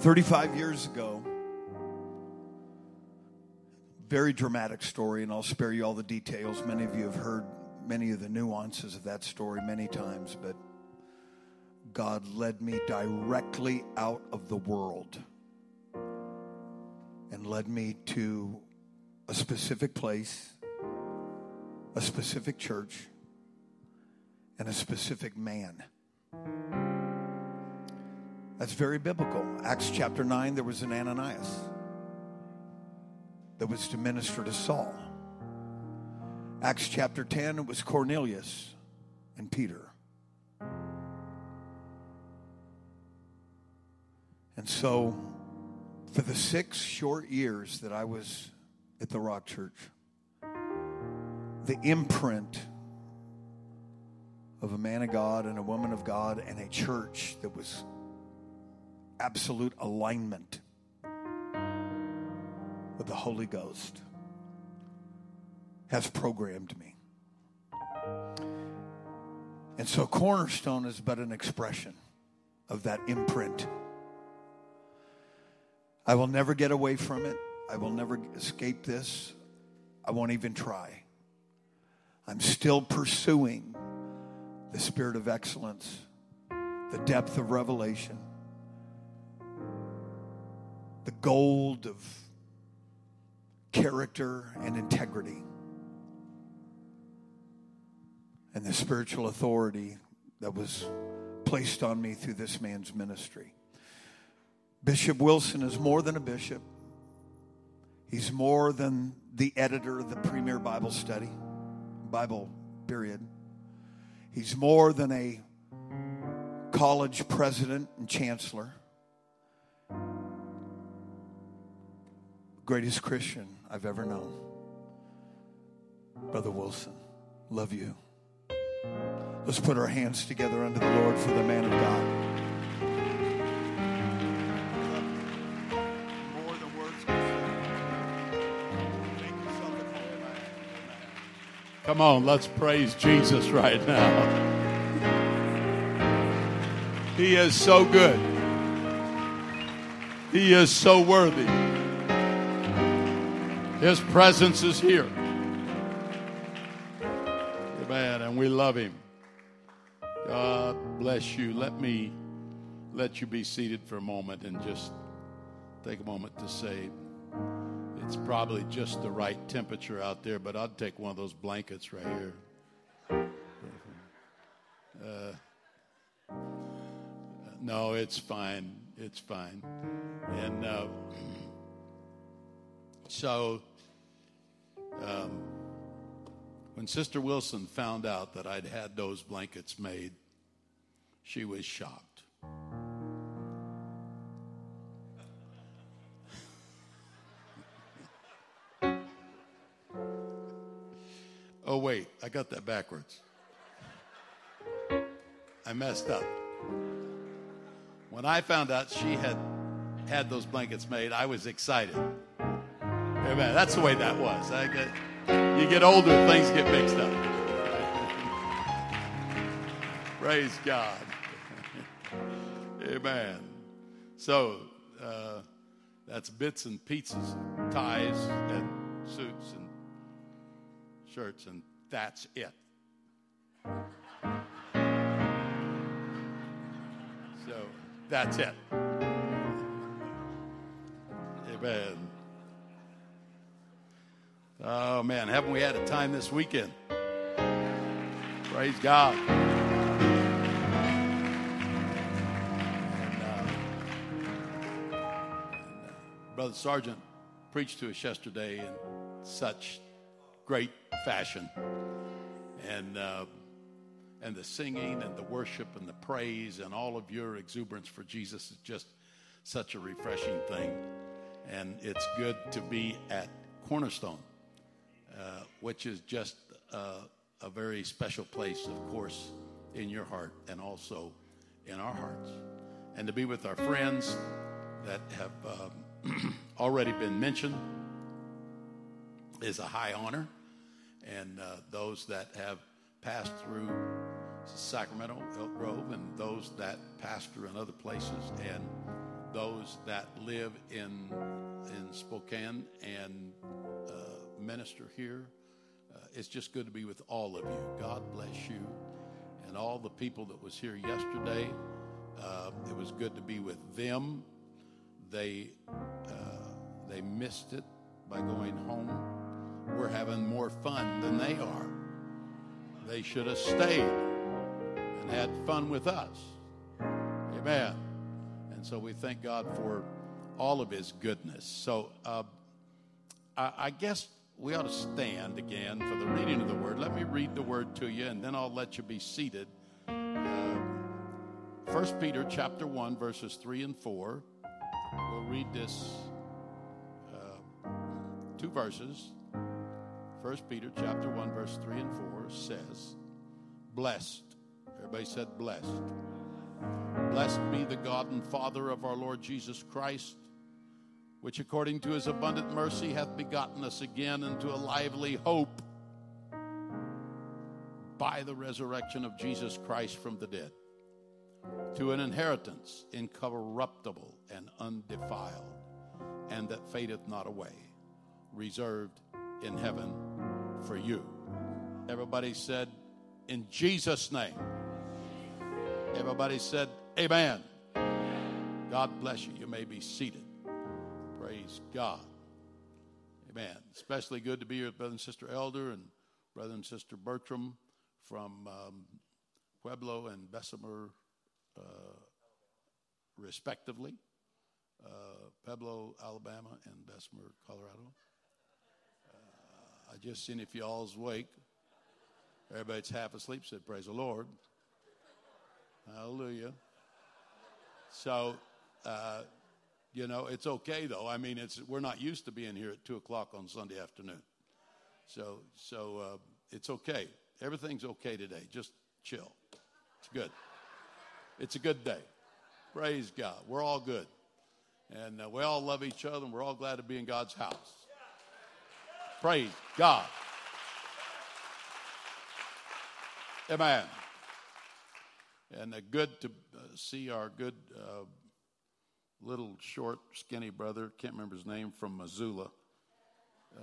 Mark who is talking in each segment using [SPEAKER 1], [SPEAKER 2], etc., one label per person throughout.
[SPEAKER 1] 35 years ago, very dramatic story, and I'll spare you all the details. Many of you have heard many of the nuances of that story many times, but God led me directly out of the world and led me to a specific place, a specific church, and a specific man. That's very biblical. Acts chapter 9, there was an Ananias that was to minister to Saul. Acts chapter 10, it was Cornelius and Peter. And so, for the six short years that I was at the Rock Church, the imprint of a man of God and a woman of God and a church that was absolute alignment with the Holy Ghost has programmed me. And so Cornerstone is but an expression of that imprint. I will never get away from it. I will never escape this. I won't even try. I'm still pursuing the spirit of excellence, the depth of revelation, the gold of character and integrity, and the spiritual authority that was placed on me through this man's ministry. Bishop Wilson is more than a bishop. He's more than the editor of the Premier Bible Study, Bible period. He's more than a college president and chancellor. Greatest Christian I've ever known. Brother Wilson, love you. Let's put our hands together unto the Lord for the man of God. More than words can say. Make yourself at home.
[SPEAKER 2] Come on, let's praise Jesus right now. He is so good. He is so worthy. His presence is here. Amen. And we love him. God bless you. Let me let you be seated for a moment and just take a moment to say it's probably just the right temperature out there, but I'd take one of those blankets right here. Uh, no, it's fine. It's fine. And uh, so, um, when Sister Wilson found out that I'd had those blankets made, she was shocked. Oh, wait, I got that backwards. I messed up. When I found out she had had those blankets made, I was excited. Amen. That's the way that was. Get, you get older, things get mixed up. Praise God. Amen. So, uh, that's bits and pieces, ties and suits and shirts, and that's it. So that's it. Amen. Oh man, haven't we had a time this weekend? Praise God. And, uh, and, uh, Brother Sargent preached to us yesterday in such great fashion. And uh, and the singing and the worship and the praise and all of your exuberance for Jesus is just such a refreshing thing. And it's good to be at Cornerstone, which is just uh, a very special place, of course, in your heart and also in our hearts. And to be with our friends that have um, already been mentioned is a high honor. And uh, those that have passed through Sacramento, Elk Grove, and those that pastor in other places. And those that live in in Spokane and uh, minister here. It's just good to be with all of you. God bless you, and all the people that was here yesterday. Uh, it was good to be with them. They uh, they missed it by going home. We're having more fun than they are. They should have stayed and had fun with us. Amen. And so we thank God for all of His goodness. So uh, I, I guess we ought to stand again for the reading of the word. Let me read the word to you, and then I'll let you be seated. Uh, First uh, Peter chapter one, verses three and four. We'll read this uh, two verses. First Peter chapter one, verse three and four says, "Blessed." Everybody said, "Blessed." Blessed be the God and Father of our Lord Jesus Christ, which according to his abundant mercy hath begotten us again into a lively hope by the resurrection of Jesus Christ from the dead, to an inheritance incorruptible and undefiled, and that fadeth not away, reserved in heaven for you. Everybody said, In Jesus' name. Everybody said, Amen. God bless you. You may be seated. Praise God. Amen. Especially good to be here with Brother and Sister Elder and Brother and Sister Bertram from um, Pueblo and Bessemer, uh, respectively. Uh, Pueblo, Alabama, and Bessemer, Colorado. Uh, I just seen if y'all's awake. Everybody's half asleep. Said, "Praise the Lord." Hallelujah. So, uh, you know, it's okay though. I mean, it's we're not used to being here at two o'clock on Sunday afternoon. So, so uh, it's okay. Everything's okay today. Just chill. It's good. It's a good day. Praise God. We're all good, and uh, we all love each other, and we're all glad to be in God's house. Praise God. Amen. And uh, good to uh, see our good uh, little short, skinny brother. Can't remember his name from Missoula. Uh,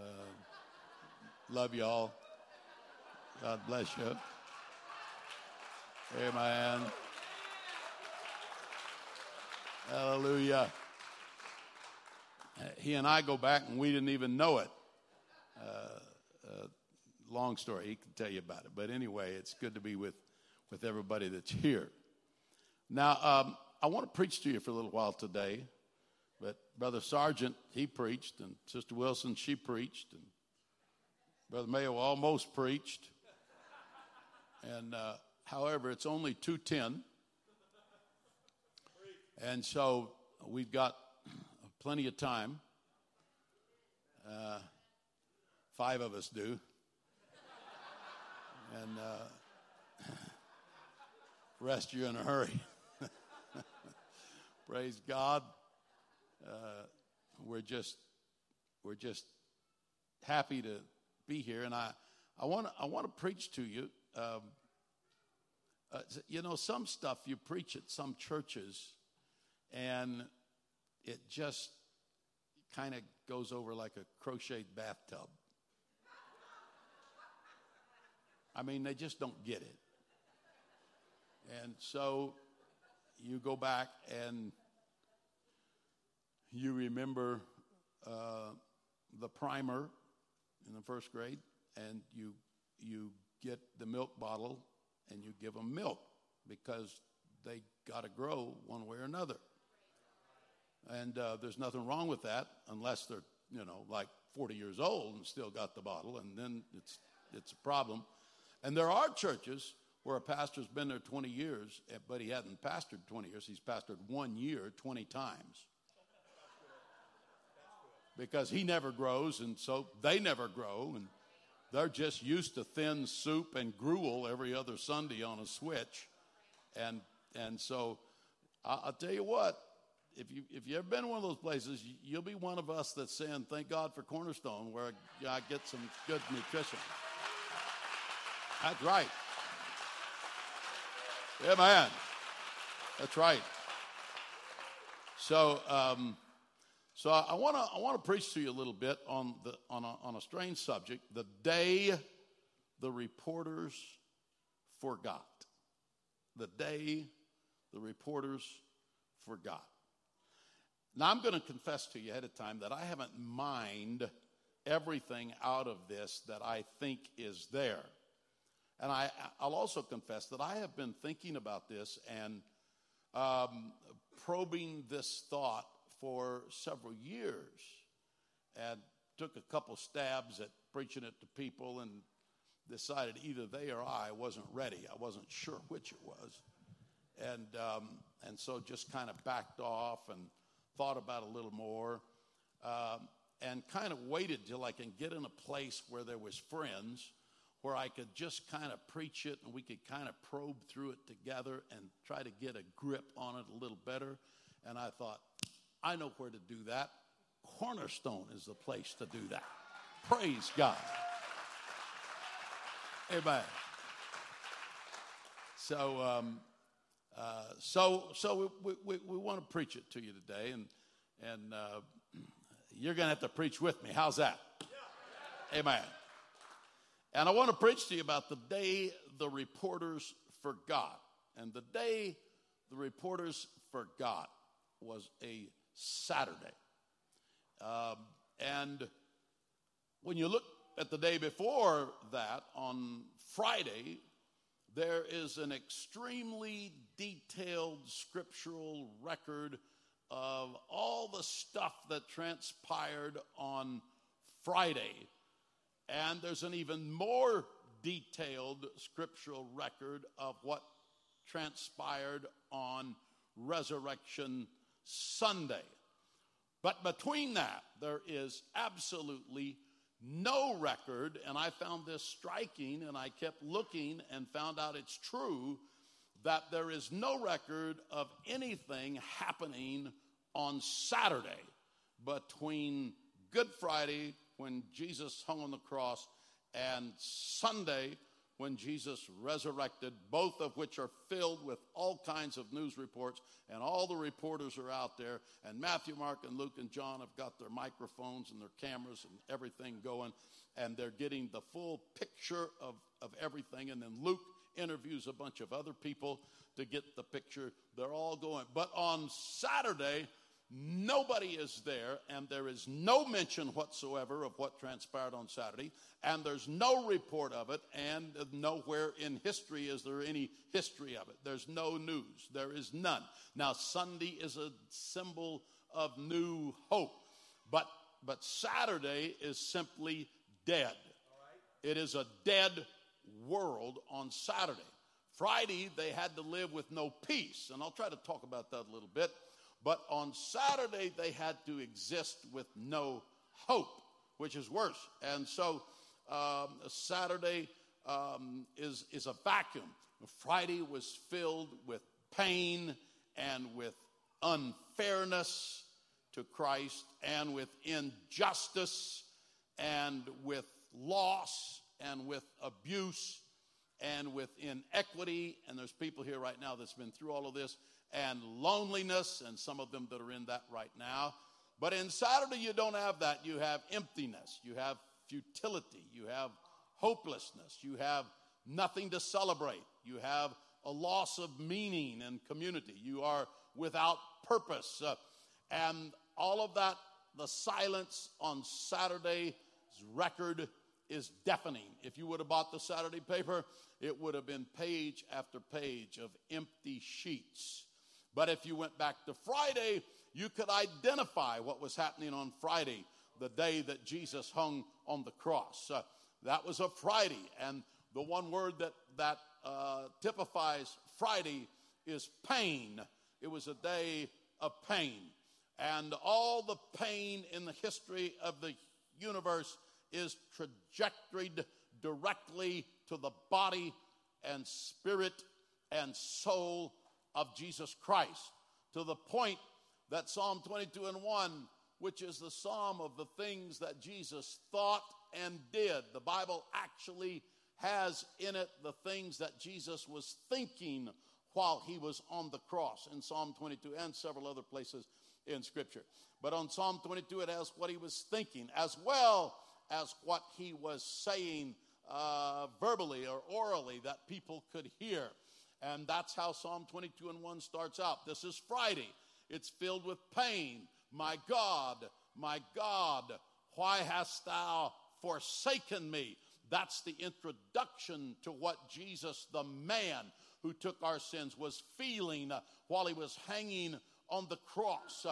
[SPEAKER 2] love y'all. God bless you. Amen. Hallelujah. Uh, he and I go back, and we didn't even know it. Uh, long story. He can tell you about it. But anyway, it's good to be with with everybody that's here. Now, um, I want to preach to you for a little while today, but Brother Sargent, he preached, and Sister Wilson, she preached, and Brother Mayo almost preached. And uh, however, it's only 210. And so we've got plenty of time. Uh, five of us do. And uh, rest you in a hurry. Praise God. Uh, we're just we're just happy to be here, and I I want I want to preach to you. Um, uh, you know, some stuff you preach at some churches, and it just kind of goes over like a crocheted bathtub. I mean, they just don't get it. And so you go back and you remember uh, the primer in the first grade, and you you get the milk bottle and you give them milk because they got to grow one way or another. And uh, there's nothing wrong with that unless they're you know like 40 years old and still got the bottle, and then it's it's a problem. And there are churches where a pastor's been there 20 years, eh, but he hasn't pastored 20 years. He's pastored one year 20 times. Because he never grows, and so they never grow, and they're just used to thin soup and gruel every other Sunday on a switch. And, and so I'll tell you what, if you if you ever been in one of those places, you'll be one of us that's saying, "Thank God for Cornerstone, where I get some good nutrition." That's right. Amen. That's right. So, um, so I want to I want to preach to you a little bit on the on a, on a strange subject: the day the reporters forgot. The day the reporters forgot. Now I'm going to confess to you ahead of time that I haven't mined everything out of this that I think is there. And I, I'll also confess that I have been thinking about this and um, probing this thought for several years and took a couple stabs at preaching it to people and decided either they or I wasn't ready. I wasn't sure which it was. And, um, and so just kind of backed off and thought about it a little more um, and kind of waited till I can get in a place where there was friends where I could just kind of preach it and we could kind of probe through it together and try to get a grip on it a little better. And I thought, I know where to do that. Cornerstone is the place to do that. Praise God. Amen. So, um, uh, so, so we, we, we want to preach it to you today, and and uh, you're going to have to preach with me. How's that? Amen. And I want to preach to you about the day the reporters forgot. And the day the reporters forgot was a Saturday. Um, and when you look at the day before that, on Friday, there is an extremely detailed scriptural record of all the stuff that transpired on Friday and there's an even more detailed scriptural record of what transpired on Resurrection Sunday. But between that, there is absolutely no record, and I found this striking, and I kept looking and found out it's true that there is no record of anything happening on Saturday between Good Friday when Jesus hung on the cross, and Sunday when Jesus resurrected, both of which are filled with all kinds of news reports, and all the reporters are out there. And Matthew, Mark, and Luke, and John have got their microphones and their cameras and everything going, and they're getting the full picture of, of everything. And then Luke interviews a bunch of other people to get the picture. They're all going. But on Saturday, Nobody is there, and there is no mention whatsoever of what transpired on Saturday, and there's no report of it, and nowhere in history is there any history of it. There's no news. There is none. Now, Sunday is a symbol of new hope, but, but Saturday is simply dead. It is a dead world on Saturday. Friday, they had to live with no peace, and I'll try to talk about that a little bit. But on Saturday, they had to exist with no hope, which is worse. And so um, Saturday um, is, is a vacuum. Friday was filled with pain and with unfairness to Christ and with injustice and with loss and with abuse and with inequity. And there's people here right now that's been through all of this and loneliness, and some of them that are in that right now. But in Saturday, you don't have that. You have emptiness, you have futility, you have hopelessness, you have nothing to celebrate, you have a loss of meaning and community, you are without purpose. Uh, and all of that, the silence on Saturday's record is deafening. If you would have bought the Saturday paper, it would have been page after page of empty sheets but if you went back to Friday, you could identify what was happening on Friday, the day that Jesus hung on the cross. Uh, that was a Friday, and the one word that, that uh, typifies Friday is pain. It was a day of pain. And all the pain in the history of the universe is trajectoried directly to the body and spirit and soul of Jesus Christ to the point that Psalm 22 and 1, which is the psalm of the things that Jesus thought and did, the Bible actually has in it the things that Jesus was thinking while he was on the cross in Psalm 22 and several other places in Scripture. But on Psalm 22, it has what he was thinking as well as what he was saying uh, verbally or orally that people could hear. And that's how Psalm 22 and 1 starts out. This is Friday. It's filled with pain. My God, my God, why hast thou forsaken me? That's the introduction to what Jesus, the man who took our sins, was feeling while he was hanging on the cross.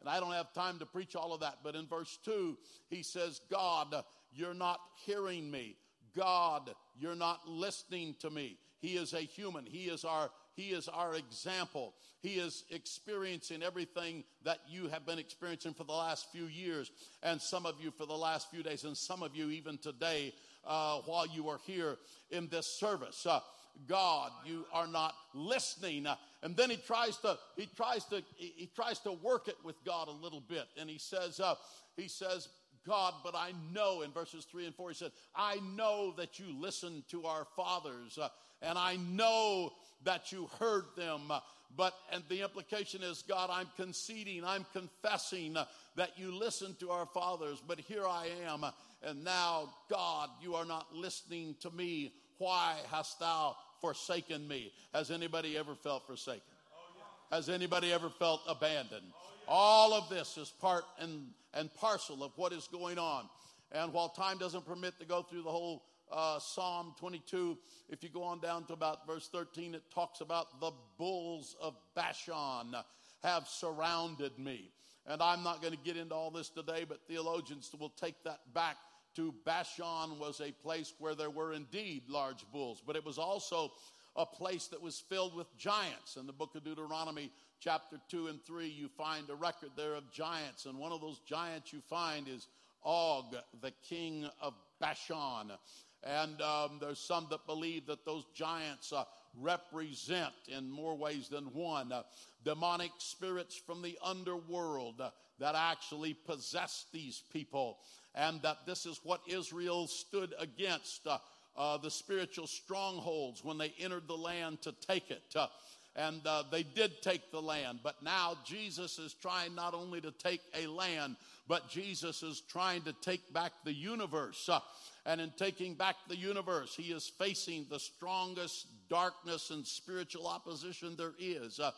[SPEAKER 2] And I don't have time to preach all of that, but in verse 2, he says, God, you're not hearing me. God, you're not listening to me. He is a human. He is our he is our example. He is experiencing everything that you have been experiencing for the last few years, and some of you for the last few days, and some of you even today uh, while you are here in this service. Uh, God, you are not listening. Uh, and then he tries to he tries to he tries to work it with God a little bit, and he says uh, he says. God, but I know in verses 3 and 4, he said, I know that you listened to our fathers, uh, and I know that you heard them. But, and the implication is, God, I'm conceding, I'm confessing that you listened to our fathers, but here I am. And now, God, you are not listening to me. Why hast thou forsaken me? Has anybody ever felt forsaken? Has anybody ever felt abandoned? All of this is part and, and parcel of what is going on. And while time doesn't permit to go through the whole uh, Psalm 22, if you go on down to about verse 13, it talks about the bulls of Bashan have surrounded me. And I'm not going to get into all this today, but theologians will take that back to Bashan was a place where there were indeed large bulls, but it was also a place that was filled with giants. In the book of Deuteronomy, chapter 2 and 3, you find a record there of giants. And one of those giants you find is Og, the king of Bashan. And um, there's some that believe that those giants uh, represent, in more ways than one, uh, demonic spirits from the underworld uh, that actually possess these people. And that this is what Israel stood against uh, uh, the spiritual strongholds when they entered the land to take it. Uh, and they did take the land, but now Jesus is trying not only to take a land, but Jesus is trying to take back the universe. And in taking back the universe, he is facing the strongest darkness and spiritual opposition there is. Uh,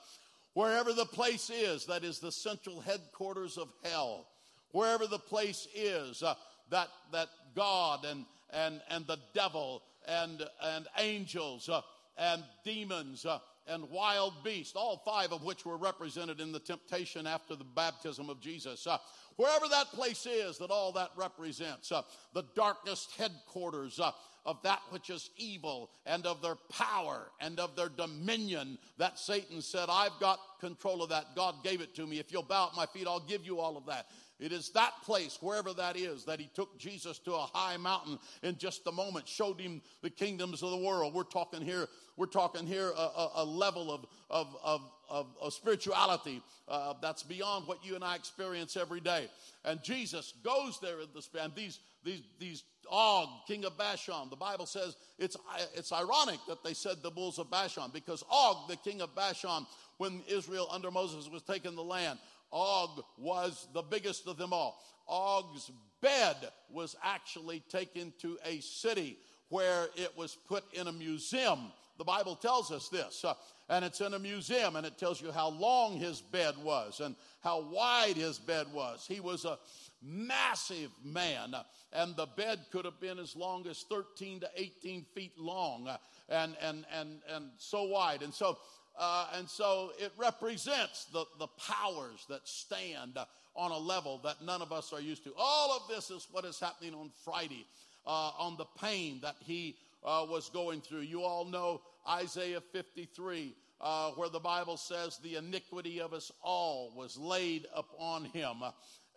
[SPEAKER 2] wherever the place is, that is the central headquarters of hell. Wherever the place is, uh, that, that God and, and, and the devil and, and angels uh, and demons uh, and wild beasts, all five of which were represented in the temptation after the baptism of Jesus. Uh, wherever that place is that all that represents, uh, the darkest headquarters uh, of that which is evil and of their power and of their dominion that Satan said, I've got control of that. God gave it to me. If you'll bow at my feet, I'll give you all of that. It is that place, wherever that is, that he took Jesus to a high mountain in just a moment, showed him the kingdoms of the world. We're talking here, we're talking here a, a, a level of, of, of, of, of spirituality uh, that's beyond what you and I experience every day. And Jesus goes there in the and these these these Og, king of Bashan. The Bible says it's it's ironic that they said the bulls of Bashan because Og, the king of Bashan, when Israel under Moses was taking the land, Og was the biggest of them all. Og's bed was actually taken to a city where it was put in a museum. The Bible tells us this. Uh, and it's in a museum, and it tells you how long his bed was and how wide his bed was. He was a massive man, uh, and the bed could have been as long as 13 to 18 feet long uh, and, and, and, and so wide. And so uh, and so it represents the, the powers that stand uh, on a level that none of us are used to. All of this is what is happening on Friday, uh, on the pain that he uh, was going through. You all know Isaiah 53, uh, where the Bible says, The iniquity of us all was laid upon him.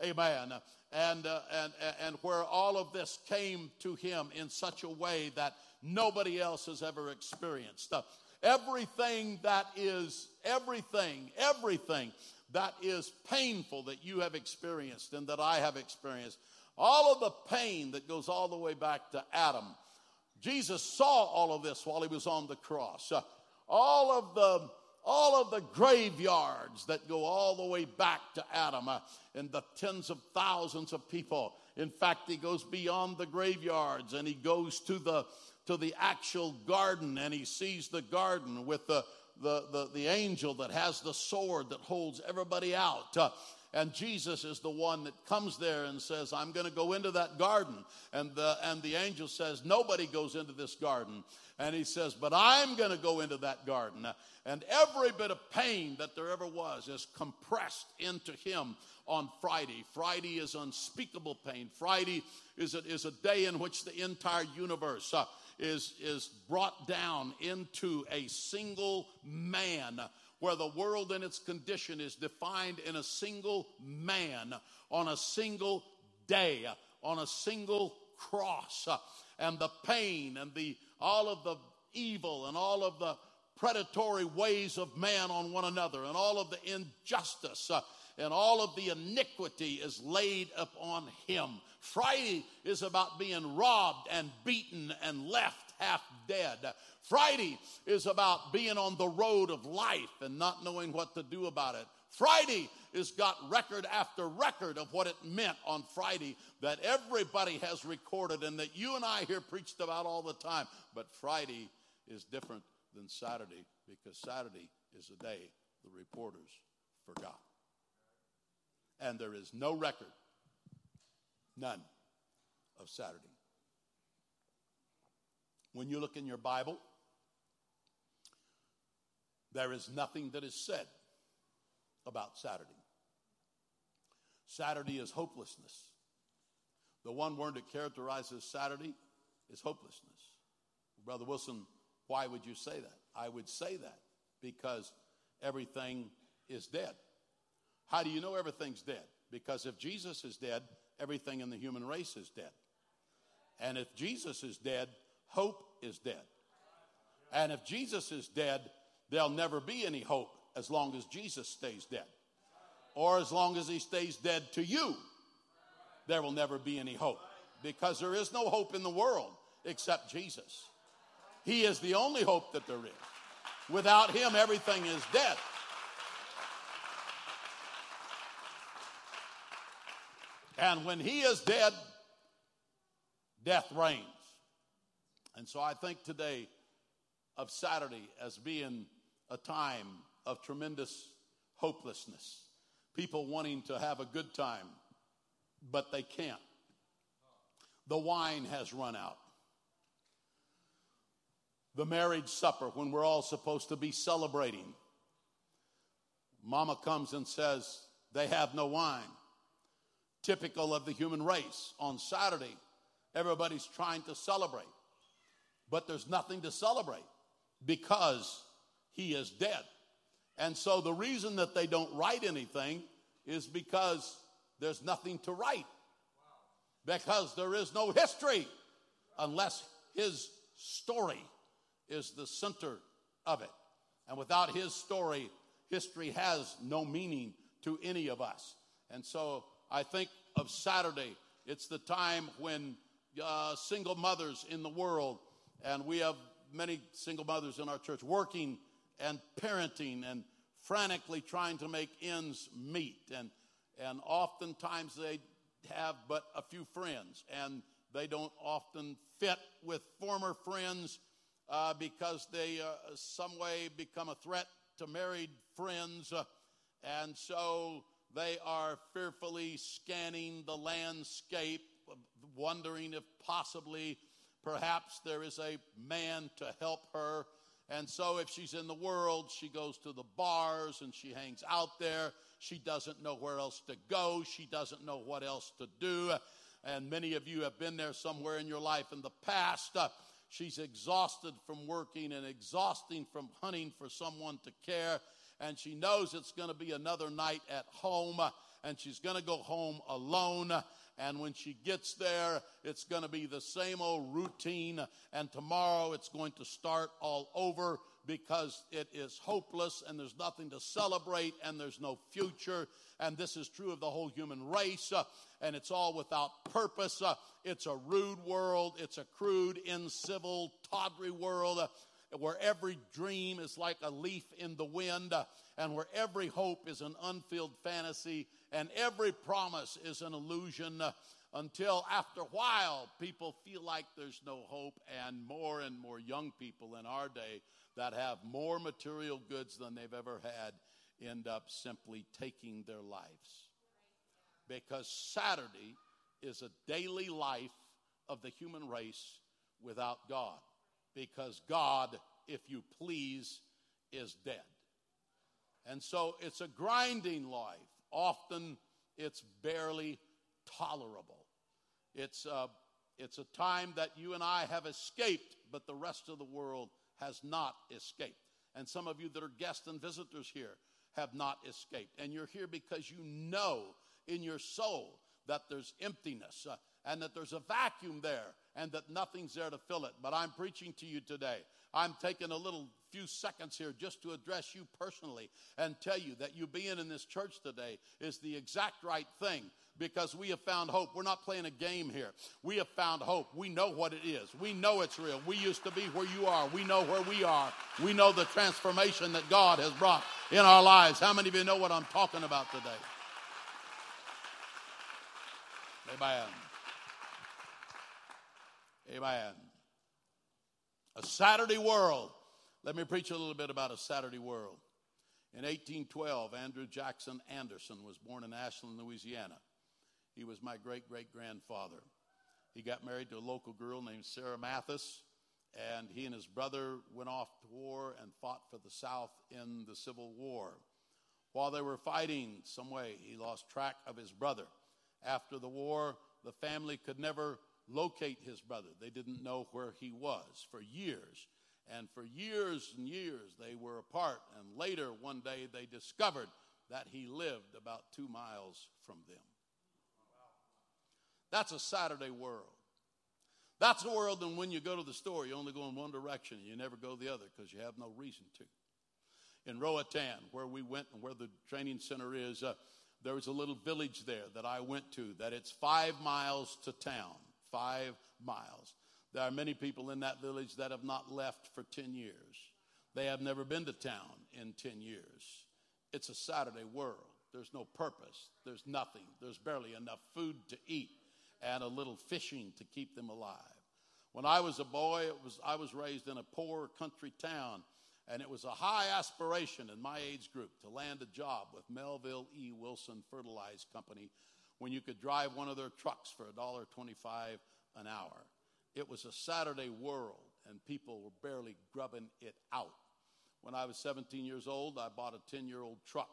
[SPEAKER 2] Amen. And, uh, and, and where all of this came to him in such a way that nobody else has ever experienced. Uh, Everything that is, everything, everything that is painful that you have experienced and that I have experienced, all of the pain that goes all the way back to Adam. Jesus saw all of this while he was on the cross. Uh, all of the all of the graveyards that go all the way back to Adam uh, and the tens of thousands of people. In fact, he goes beyond the graveyards and he goes to the to the actual garden and he sees the garden with the the, the, the angel that has the sword that holds everybody out. Uh, and Jesus is the one that comes there and says, I'm going to go into that garden. And the, and the angel says, Nobody goes into this garden. And he says, But I'm going to go into that garden. And every bit of pain that there ever was is compressed into him on Friday. Friday is unspeakable pain. Friday is a, is a day in which the entire universe uh, is, is brought down into a single man where the world and its condition is defined in a single man on a single day, on a single cross. And the pain and the all of the evil and all of the predatory ways of man on one another and all of the injustice uh, and all of the iniquity is laid upon him. Friday is about being robbed and beaten and left half dead. Friday is about being on the road of life and not knowing what to do about it. Friday has got record after record of what it meant on Friday that everybody has recorded and that you and I here preached about all the time. But Friday is different than Saturday because Saturday is a day the reporters forgot. And there is no record, none, of Saturday. When you look in your Bible, there is nothing that is said about Saturday. Saturday is hopelessness. The one word that characterizes Saturday is hopelessness. Brother Wilson, why would you say that? I would say that because everything is dead. How do you know everything's dead? Because if Jesus is dead, everything in the human race is dead. And if Jesus is dead, hope is dead. And if Jesus is dead, there'll never be any hope as long as Jesus stays dead. Or as long as he stays dead to you, there will never be any hope. Because there is no hope in the world except Jesus. He is the only hope that there is. Without him, everything is dead. And when he is dead, death reigns. And so I think today of Saturday as being a time of tremendous hopelessness. People wanting to have a good time, but they can't. The wine has run out. The marriage supper, when we're all supposed to be celebrating, mama comes and says, They have no wine. Typical of the human race. On Saturday, everybody's trying to celebrate, but there's nothing to celebrate because he is dead. And so the reason that they don't write anything is because there's nothing to write. Because there is no history unless his story is the center of it. And without his story, history has no meaning to any of us. And so I think of Saturday. It's the time when uh, single mothers in the world, and we have many single mothers in our church working and parenting and frantically trying to make ends meet. And, and oftentimes they have but a few friends, and they don't often fit with former friends uh, because they, uh, some way, become a threat to married friends. Uh, and so they are fearfully scanning the landscape, wondering if possibly, perhaps, there is a man to help her and so if she's in the world, she goes to the bars and she hangs out there. She doesn't know where else to go. She doesn't know what else to do. And many of you have been there somewhere in your life in the past. Uh, she's exhausted from working and exhausting from hunting for someone to care. And she knows it's going to be another night at home. Uh, and she's going to go home alone. And when she gets there, it's going to be the same old routine. And tomorrow it's going to start all over because it is hopeless and there's nothing to celebrate and there's no future. And this is true of the whole human race. Uh, and it's all without purpose. Uh, it's a rude world. It's a crude, incivil, tawdry world. Uh, where every dream is like a leaf in the wind, uh, and where every hope is an unfilled fantasy, and every promise is an illusion. Uh, until after a while, people feel like there's no hope, and more and more young people in our day that have more material goods than they've ever had end up simply taking their lives. Because Saturday is a daily life of the human race without God. Because God, if you please, is dead. And so it's a grinding life. Often it's barely tolerable. It's a, it's a time that you and I have escaped, but the rest of the world has not escaped. And some of you that are guests and visitors here have not escaped. And you're here because you know in your soul that there's emptiness uh, and that there's a vacuum there and that nothing's there to fill it. But I'm preaching to you today. I'm taking a little few seconds here just to address you personally and tell you that you being in this church today is the exact right thing because we have found hope. We're not playing a game here. We have found hope. We know what it is. We know it's real. We used to be where you are. We know where we are. We know the transformation that God has brought in our lives. How many of you know what I'm talking about today? Amen. Amen. A Saturday world. Let me preach a little bit about a Saturday world. In 1812, Andrew Jackson Anderson was born in Ashland, Louisiana. He was my great great grandfather. He got married to a local girl named Sarah Mathis, and he and his brother went off to war and fought for the South in the Civil War. While they were fighting, some way he lost track of his brother. After the war, the family could never locate his brother. They didn't know where he was for years. And for years and years, they were apart. And later, one day, they discovered that he lived about two miles from them. That's a Saturday world. That's a world that when you go to the store, you only go in one direction and you never go the other because you have no reason to. In Roatan, where we went and where the training center is, uh, there was a little village there that I went to that it's five miles to town. Five miles. There are many people in that village that have not left for 10 years. They have never been to town in 10 years. It's a Saturday world. There's no purpose. There's nothing. There's barely enough food to eat and a little fishing to keep them alive. When I was a boy, it was, I was raised in a poor country town and it was a high aspiration in my age group to land a job with Melville E. Wilson Fertilized Company when you could drive one of their trucks for $1.25 an hour. It was a Saturday world, and people were barely grubbing it out. When I was 17 years old, I bought a 10 year old truck,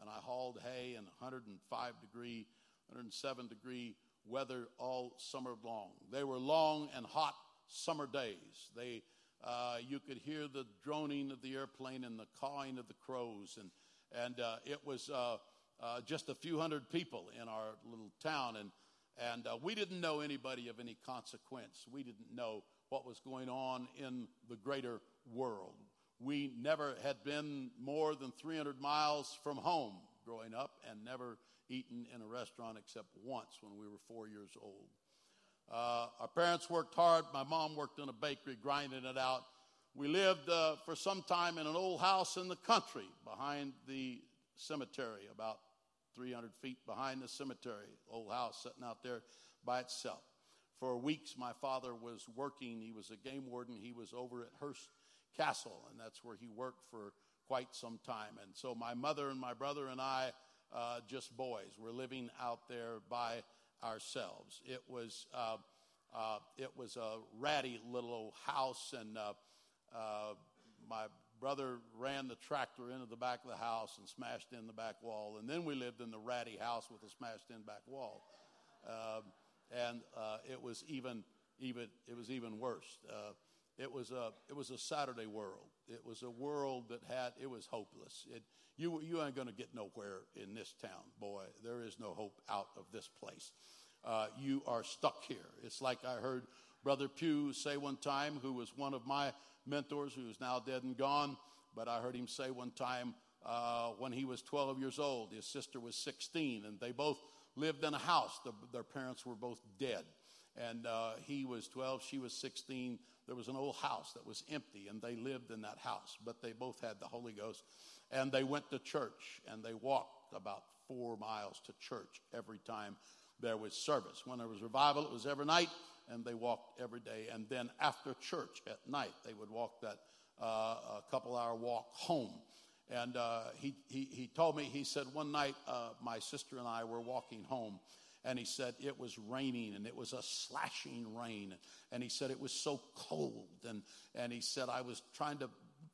[SPEAKER 2] and I hauled hay in 105 degree, 107 degree weather all summer long. They were long and hot summer days. They uh, you could hear the droning of the airplane and the cawing of the crows, and and uh, it was uh, uh, just a few hundred people in our little town, and and uh, we didn't know anybody of any consequence. We didn't know what was going on in the greater world. We never had been more than 300 miles from home growing up, and never eaten in a restaurant except once when we were four years old. Uh, our parents worked hard. My mom worked in a bakery, grinding it out. We lived uh, for some time in an old house in the country behind the cemetery, about 300 feet behind the cemetery. Old house sitting out there by itself. For weeks, my father was working. He was a game warden. He was over at Hearst Castle, and that's where he worked for quite some time. And so my mother and my brother and I, uh, just boys, were living out there by ourselves. It was uh, uh, it was a ratty little house, and uh, uh, my brother ran the tractor into the back of the house and smashed in the back wall, and then we lived in the ratty house with a smashed in back wall, um, and uh, it was even even it was even worse. Uh, it was a it was a Saturday world. It was a world that had it was hopeless. It, you you ain't going to get nowhere in this town, boy. There is no hope out of this place. Uh, you are stuck here. It's like I heard Brother Pugh say one time, who was one of my mentors, who is now dead and gone. But I heard him say one time uh, when he was 12 years old, his sister was 16, and they both lived in a house. The, their parents were both dead. and uh, he was 12, she was 16. There was an old house that was empty, and they lived in that house, but they both had the Holy Ghost. And they went to church, and they walked about four miles to church every time there was service. When there was revival, it was every night, and they walked every day. And then after church at night, they would walk that uh, a couple hour walk home. And uh, he, he, he told me, he said, one night uh, my sister and I were walking home, and he said it was raining and it was a slashing rain. And he said it was so cold. And, and he said, I was trying to,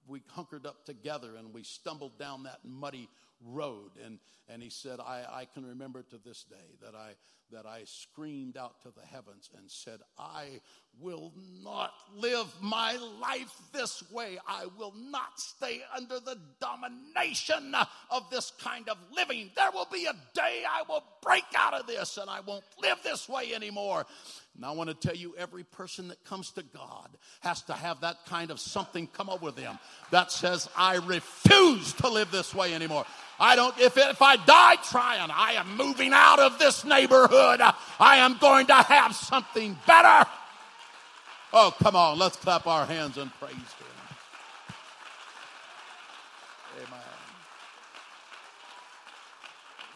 [SPEAKER 2] we hunkered up together and we stumbled down that muddy road. And, and he said, I, I can remember to this day that I, that I screamed out to the heavens and said, I will not live my life this way. I will not stay under the domination of this kind of living. There will be a day I will break out of this and I won't live this way anymore. And I want to tell you, every person that comes to God has to have that kind of something come over them that says, I refuse to live this way anymore. I don't, if, if I die trying, I am moving out of this neighborhood. I am going to have something better. Oh, come on, let's clap our hands and praise Him. Amen.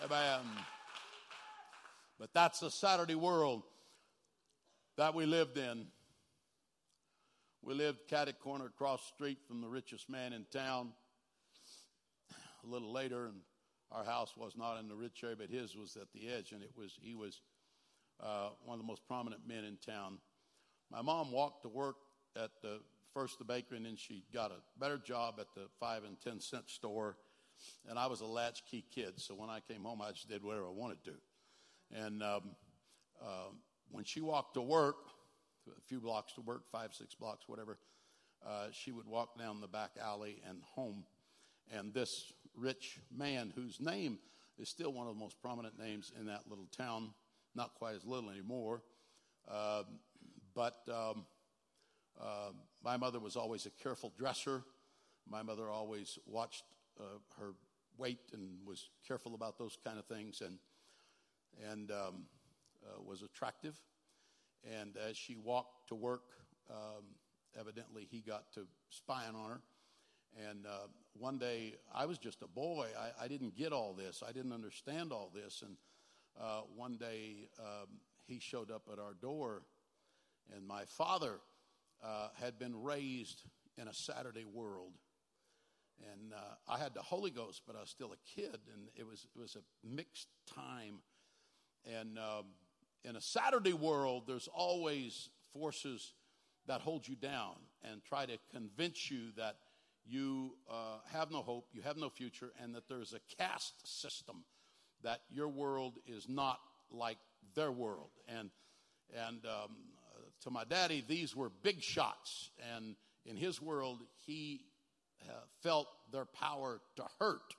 [SPEAKER 2] Amen. But that's the Saturday world that we lived in. We lived catty corner across the street from the richest man in town. A little later, and our house was not in the rich area, but his was at the edge, and it was he was uh, one of the most prominent men in town. My mom walked to work at the first the bakery, and then she got a better job at the five and ten cent store. And I was a latchkey kid, so when I came home, I just did whatever I wanted to. And um, um, when she walked to work, a few blocks to work, five, six blocks, whatever, uh, she would walk down the back alley and home. And this rich man, whose name is still one of the most prominent names in that little town, not quite as little anymore, uh, but um, uh, my mother was always a careful dresser. My mother always watched uh, her weight and was careful about those kind of things. And and um, uh, was attractive. And as she walked to work, um, evidently he got to spying on her. And uh, one day, I was just a boy. I, I, didn't get all this. I didn't understand all this. And uh, one day, um, he showed up at our door. And my father uh, had been raised in a Saturday world. And uh, I had the Holy Ghost, but I was still a kid. And it was, it was a mixed time and um, in a Saturday world, there's always forces that hold you down and try to convince you that you uh, have no hope, you have no future, and that there's a caste system, that your world is not like their world. And, and um, to my daddy, these were big shots. And in his world, he uh, felt their power to hurt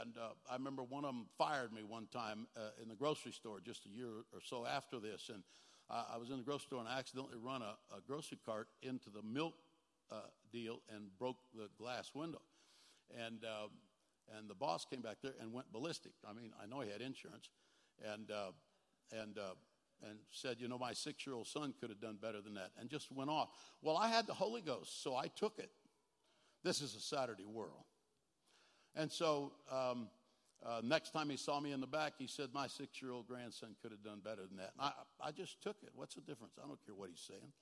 [SPEAKER 2] and uh, I remember one of them fired me one time uh, in the grocery store just a year or so after this. And I was in the grocery store and I accidentally run a, a grocery cart into the milk uh, deal and broke the glass window. And, um, and the boss came back there and went ballistic. I mean, I know he had insurance. And, uh, and, uh, and said, You know, my six year old son could have done better than that. And just went off. Well, I had the Holy Ghost, so I took it. This is a Saturday world. And so um, uh, next time he saw me in the back, he said, My six year old grandson could have done better than that. And I, I just took it. What's the difference? I don't care what he's saying.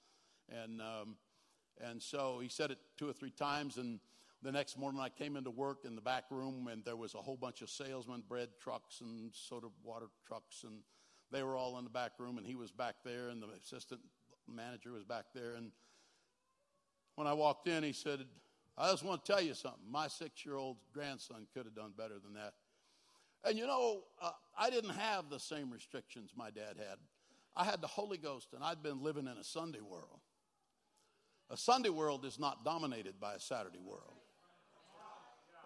[SPEAKER 2] And, um, and so he said it two or three times. And the next morning, I came into work in the back room, and there was a whole bunch of salesmen, bread trucks, and soda water trucks. And they were all in the back room, and he was back there, and the assistant manager was back there. And when I walked in, he said, I just want to tell you something. My six year old grandson could have done better than that. And you know, uh, I didn't have the same restrictions my dad had. I had the Holy Ghost, and I'd been living in a Sunday world. A Sunday world is not dominated by a Saturday world.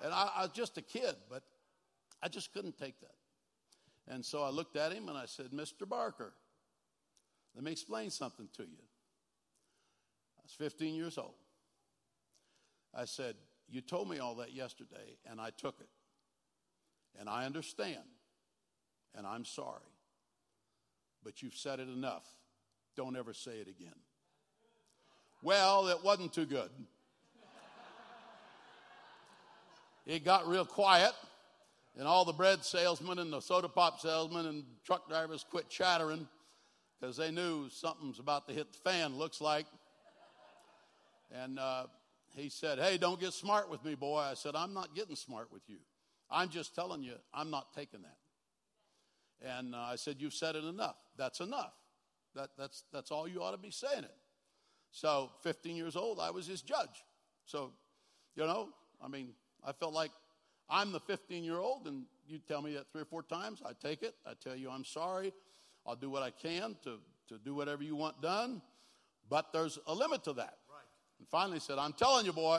[SPEAKER 2] And I, I was just a kid, but I just couldn't take that. And so I looked at him and I said, Mr. Barker, let me explain something to you. I was 15 years old. I said, You told me all that yesterday, and I took it. And I understand, and I'm sorry. But you've said it enough. Don't ever say it again. Well, it wasn't too good. It got real quiet, and all the bread salesmen and the soda pop salesmen and truck drivers quit chattering because they knew something's about to hit the fan, looks like. And uh, he said, Hey, don't get smart with me, boy. I said, I'm not getting smart with you. I'm just telling you, I'm not taking that. And uh, I said, You've said it enough. That's enough. That, that's, that's all you ought to be saying it. So, 15 years old, I was his judge. So, you know, I mean, I felt like I'm the 15 year old, and you tell me that three or four times. I take it. I tell you I'm sorry. I'll do what I can to, to do whatever you want done. But there's a limit to that. And finally said, I'm telling you, boy,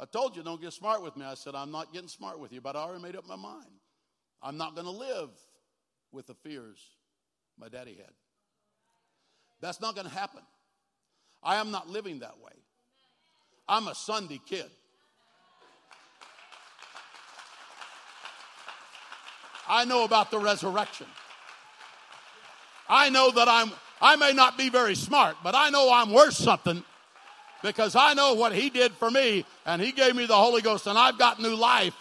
[SPEAKER 2] I told you don't get smart with me. I said, I'm not getting smart with you, but I already made up my mind. I'm not going to live with the fears my daddy had. That's not going to happen. I am not living that way. I'm a Sunday kid. I know about the resurrection. I know that I'm, I may not be very smart, but I know I'm worth something because I know what He did for me and He gave me the Holy Ghost and I've got new life.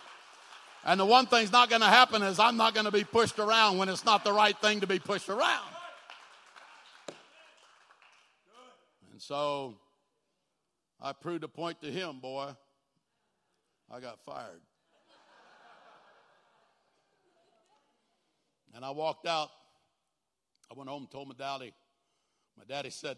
[SPEAKER 2] And the one thing's not going to happen is I'm not going to be pushed around when it's not the right thing to be pushed around. And so I proved a point to him, boy. I got fired. And I walked out. I went home and told my daddy. My daddy said,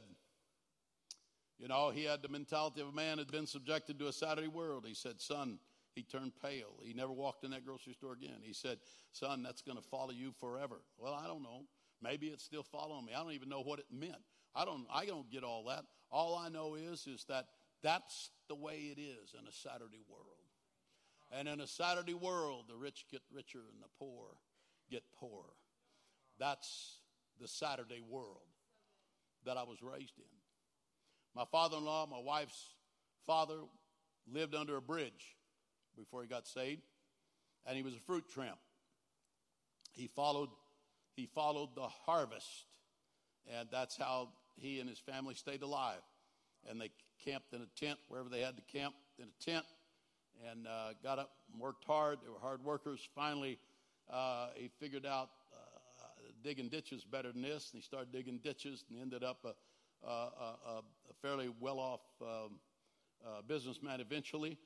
[SPEAKER 2] you know, he had the mentality of a man who'd been subjected to a Saturday world. He said, son, he turned pale. He never walked in that grocery store again. He said, son, that's going to follow you forever. Well, I don't know. Maybe it's still following me. I don't even know what it meant. I don't, I don't get all that. All I know is, is that that's the way it is in a Saturday world. And in a Saturday world, the rich get richer and the poor get poorer. That's the Saturday world that I was raised in. My father in law, my wife's father, lived under a bridge before he got saved, and he was a fruit tramp. He followed, he followed the harvest, and that's how he and his family stayed alive. And they camped in a tent wherever they had to camp in a tent, and uh, got up and worked hard. They were hard workers. Finally, uh, he figured out uh, digging ditches better than this, and he started digging ditches and ended up a, a, a fairly well off um, uh, businessman eventually.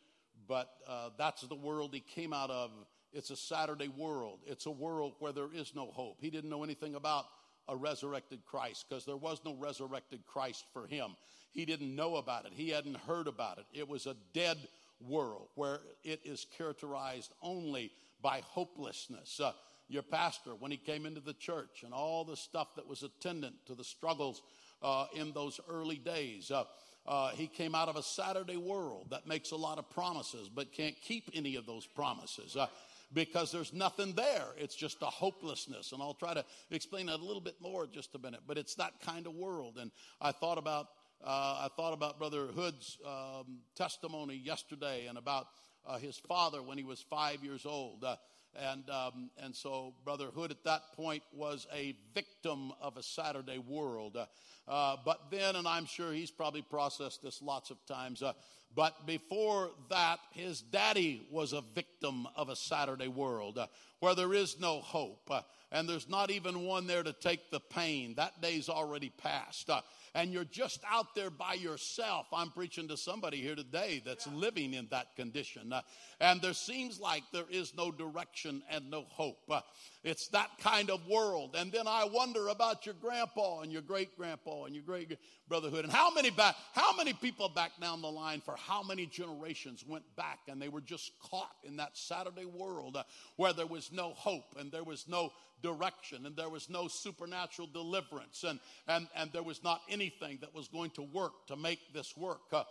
[SPEAKER 2] But uh, that's the world he came out of. It's a Saturday world, it's a world where there is no hope. He didn't know anything about a resurrected Christ because there was no resurrected Christ for him. He didn't know about it, he hadn't heard about it. It was a dead world where it is characterized only by hopelessness. Uh, your pastor, when he came into the church, and all the stuff that was attendant to the struggles uh, in those early days. Uh, uh, he came out of a Saturday world that makes a lot of promises, but can't keep any of those promises uh, because there's nothing there. It's just a hopelessness. And I'll try to explain that a little bit more in just a minute. But it's that kind of world. And I thought about uh, I thought about Brother Hood's um, testimony yesterday and about uh, his father when he was five years old. Uh, and, um, and so Brother Hood at that point was a victim of a Saturday world. Uh, uh but then, and I'm sure he's probably processed this lots of times, uh, but before that, his daddy was a victim of a Saturday world uh, where there is no hope and there's not even one there to take the pain. That day's already passed and you're just out there by yourself. I'm preaching to somebody here today that's living in that condition. Uh, and there seems like there is no direction and no hope. Uh, it's that kind of world. And then I wonder about your grandpa and your great grandpa and your great Brother Hood. And how many back, how many people back down the line for how many generations went back and they were just caught in that Saturday world uh, where there was no hope and there was no direction and there was no supernatural deliverance and, and, and there was not anything that was going to work to make this work. Uh,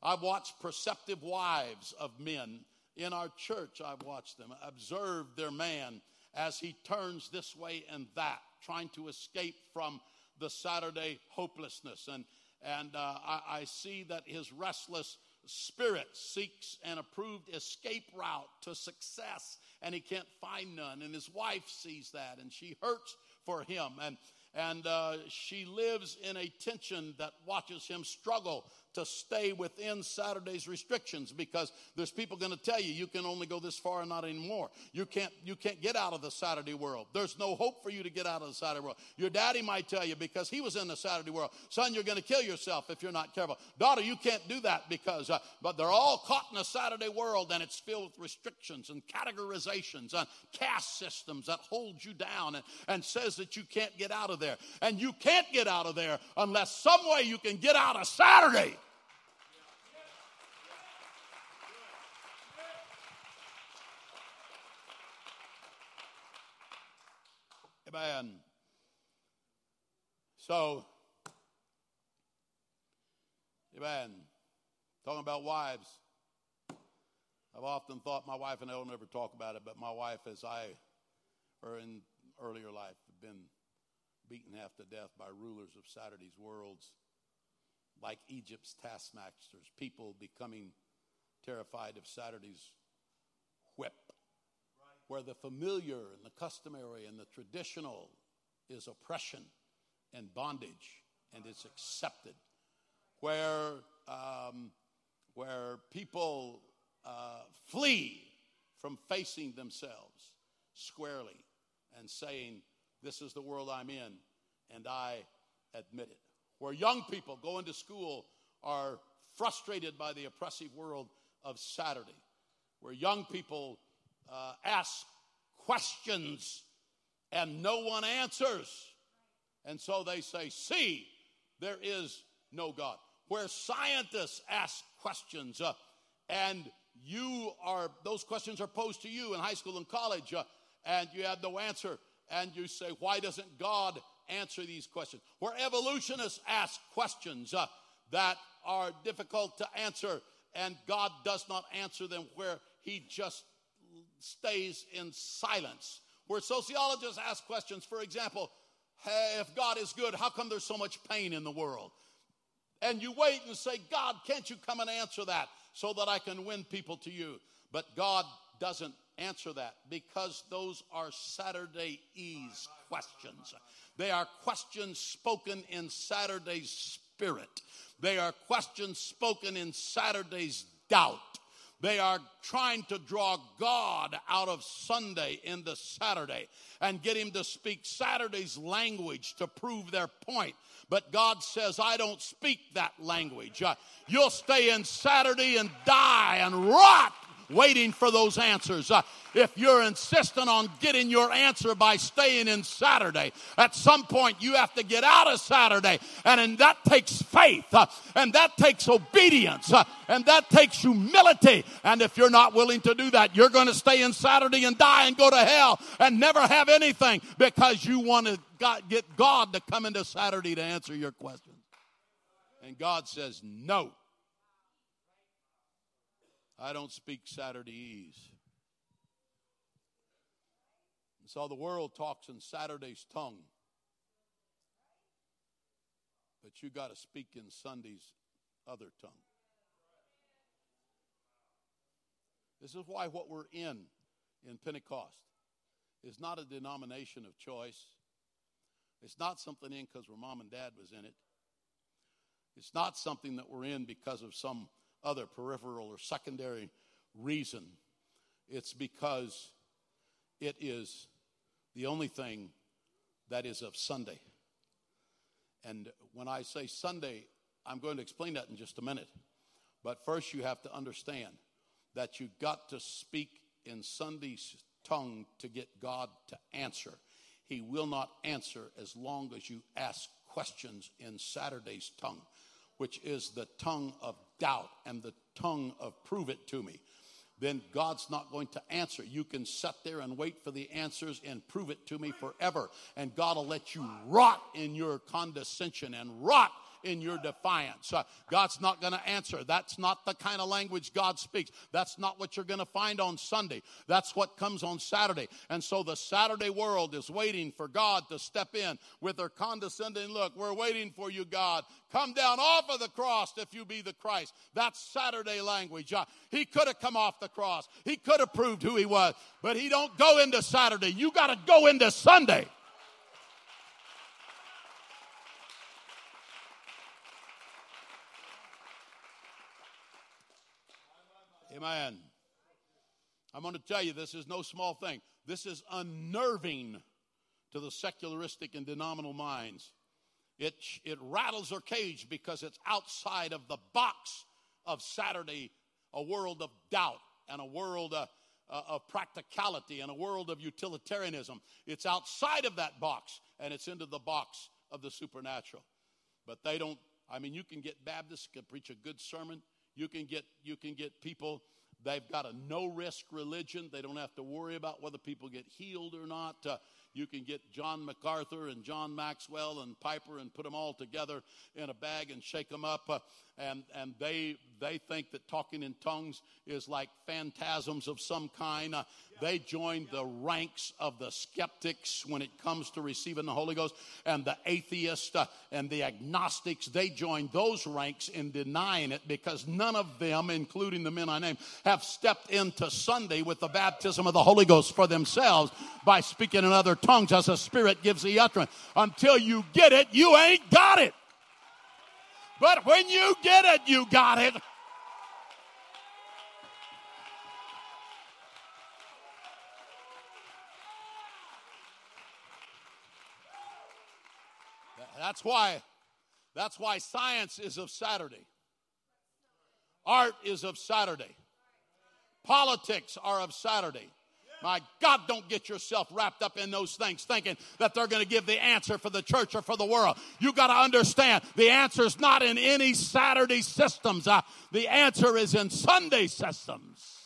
[SPEAKER 2] I've watched perceptive wives of men in our church. I've watched them, observe their man as he turns this way and that, trying to escape from the Saturday hopelessness. And, and uh, I, I see that his restless spirit seeks an approved escape route to success and he can't find none and his wife sees that and she hurts for him and and uh, she lives in a tension that watches him struggle to stay within Saturday's restrictions because there's people going to tell you you can only go this far and not anymore. You can't you can't get out of the Saturday world. There's no hope for you to get out of the Saturday world. Your daddy might tell you because he was in the Saturday world, son, you're going to kill yourself if you're not careful. Daughter, you can't do that because uh, but they're all caught in the Saturday world and it's filled with restrictions and categorizations and caste systems that hold you down and, and says that you can't get out of there. And you can't get out of there unless some way you can get out of Saturday. Amen. So, amen. Talking about wives. I've often thought my wife and I will never talk about it, but my wife, as I, or in earlier life, have been beaten half to death by rulers of Saturday's worlds, like Egypt's taskmasters, people becoming terrified of Saturday's whip where the familiar and the customary and the traditional is oppression and bondage and it's accepted, where, um, where people uh, flee from facing themselves squarely and saying, This is the world I'm in, and I admit it. Where young people going to school are frustrated by the oppressive world of Saturday, where young people uh, ask questions and no one answers. And so they say, See, there is no God. Where scientists ask questions uh, and you are, those questions are posed to you in high school and college uh, and you have no answer. And you say, Why doesn't God answer these questions? Where evolutionists ask questions uh, that are difficult to answer and God does not answer them, where He just stays in silence. Where sociologists ask questions, for example, hey, if God is good, how come there's so much pain in the world? And you wait and say, God, can't you come and answer that so that I can win people to you? But God doesn't answer that because those are Saturday ease questions. They are questions spoken in Saturday's spirit. They are questions spoken in Saturday's doubt. They are trying to draw God out of Sunday into Saturday and get him to speak Saturday's language to prove their point. But God says, I don't speak that language. Uh, you'll stay in Saturday and die and rot waiting for those answers. Uh, if you're insistent on getting your answer by staying in Saturday, at some point you have to get out of Saturday. And, and that takes faith, uh, and that takes obedience, uh, and that takes humility. And if you're not willing to do that, you're going to stay in Saturday and die and go to hell and never have anything because you want to get God to come into Saturday to answer your questions. And God says, no. I don't speak Saturdayese. So the world talks in Saturday's tongue. But you got to speak in Sunday's other tongue. This is why what we're in in Pentecost is not a denomination of choice. It's not something in because where mom and dad was in it. It's not something that we're in because of some other peripheral or secondary reason. It's because it is the only thing that is of Sunday. And when I say Sunday, I'm going to explain that in just a minute. But first, you have to understand that you got to speak in Sunday's tongue to get God to answer. He will not answer as long as you ask questions in Saturday's tongue which is the tongue of doubt and the tongue of prove it to me, then God's not going to answer. You can sit there and wait for the answers and prove it to me forever. And God will let you rot in your condescension and rot in your defiance. Uh, God's not going to answer. That's not the kind of language God speaks. That's not what you're going to find on Sunday. That's what comes on Saturday. And so the Saturday world is waiting for God to step in with their condescending look. We're waiting for you, God. Come down off of the cross if you be the Christ. That's Saturday language. Uh, he could have come off the cross. He could have proved who he was, but he don't go into Saturday. You got to go into Sunday. Amen. I'm going to tell you, this is no small thing. This is unnerving to the secularistic and denominational minds. It, it rattles their cage because it's outside of the box of Saturday, a world of doubt and a world uh, uh, of practicality and a world of utilitarianism. It's outside of that box and it's into the box of the supernatural. But they don't, I mean, you can get Baptists can preach a good sermon. You can get, you can get people They've got a no risk religion. They don't have to worry about whether people get healed or not. Uh, you can get John MacArthur and John Maxwell and Piper and put them all together in a bag and shake them up. Uh, and and they they think that talking in tongues is like phantasms of some kind. Uh, they joined the ranks of the skeptics when it comes to receiving the Holy Ghost, and the atheists uh, and the agnostics. They joined those ranks in denying it because none of them, including the men I named, have stepped into Sunday with the baptism of the Holy Ghost for themselves by speaking in other tongues as the Spirit gives the utterance. Until you get it, you ain't got it. But when you get it, you got it. That's why that's why science is of Saturday. Art is of Saturday. Politics are of Saturday. My God, don't get yourself wrapped up in those things thinking that they're going to give the answer for the church or for the world. You got to understand the answer is not in any Saturday systems. Uh, the answer is in Sunday systems.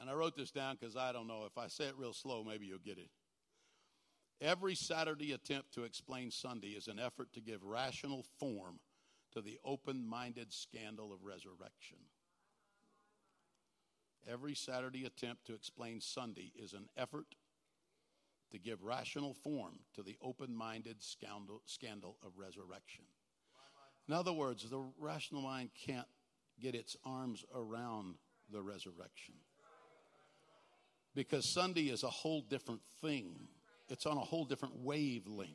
[SPEAKER 2] And I wrote this down because I don't know. If I say it real slow, maybe you'll get it. Every Saturday attempt to explain Sunday is an effort to give rational form to the open minded scandal of resurrection. Every Saturday attempt to explain Sunday is an effort to give rational form to the open minded scandal, scandal of resurrection. In other words, the rational mind can't get its arms around the resurrection because Sunday is a whole different thing it's on a whole different wavelength.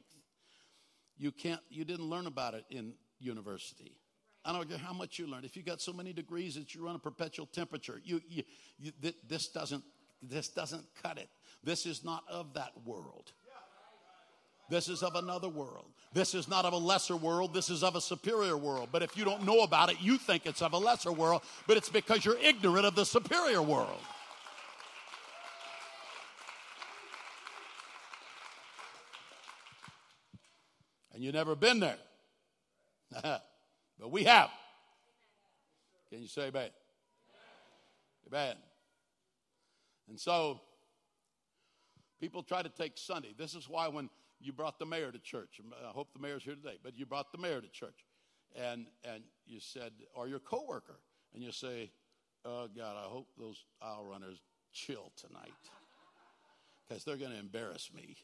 [SPEAKER 2] You can't, you didn't learn about it in university. I don't care how much you learned. If you got so many degrees that you run a perpetual temperature, you, you, you this doesn't, this doesn't cut it. This is not of that world. This is of another world. This is not of a lesser world. This is of a superior world. But if you don't know about it, you think it's of a lesser world, but it's because you're ignorant of the superior world. And you've never been there. but we have. Can you say amen? Amen. And so, people try to take Sunday. This is why when you brought the mayor to church, I hope the mayor's here today, but you brought the mayor to church, and and you said, or your coworker, and you say, "Oh God, I hope those aisle runners chill tonight, because they're going to embarrass me."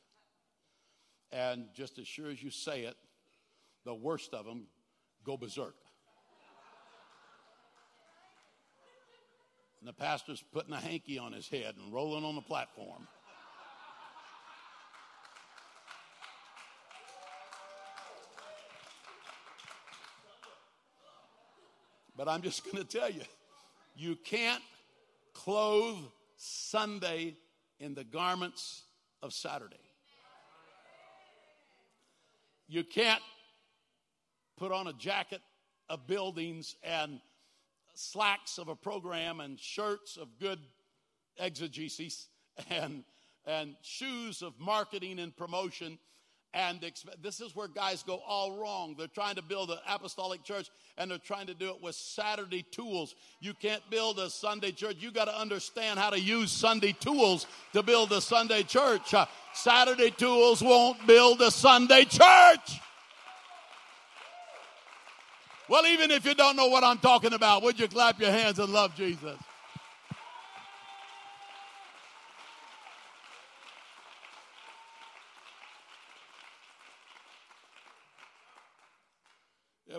[SPEAKER 2] And just as sure as you say it, the worst of them go berserk. And the pastor's putting a hanky on his head and rolling on the platform. But I'm just going to tell you, you can't clothe Sunday in the garments of Saturday. You can't put on a jacket of buildings and slacks of a program and shirts of good exegesis and, and shoes of marketing and promotion and this is where guys go all wrong. They're trying to build an apostolic church and they're trying to do it with Saturday tools. You can't build a Sunday church. You got to understand how to use Sunday tools to build a Sunday church. Uh, Saturday tools won't build a Sunday church. Well, even if you don't know what I'm talking about, would you clap your hands and love Jesus?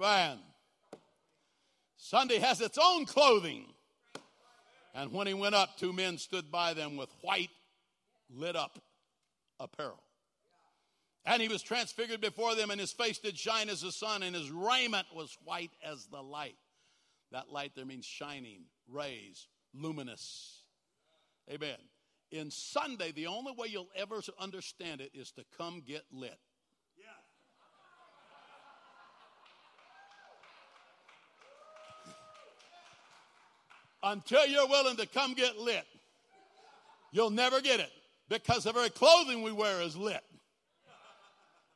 [SPEAKER 2] Amen. Sunday has its own clothing. And when he went up, two men stood by them with white, lit up apparel. And he was transfigured before them, and his face did shine as the sun, and his raiment was white as the light. That light there means shining, rays, luminous. Amen. In Sunday, the only way you'll ever understand it is to come get lit. Until you're willing to come get lit, you'll never get it because the very clothing we wear is lit.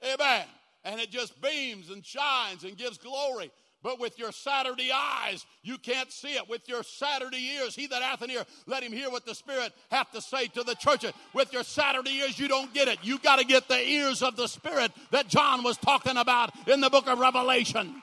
[SPEAKER 2] Amen. And it just beams and shines and gives glory. But with your Saturday eyes, you can't see it. With your Saturday ears, he that hath an ear, let him hear what the Spirit hath to say to the churches. With your Saturday ears, you don't get it. You got to get the ears of the Spirit that John was talking about in the book of Revelation.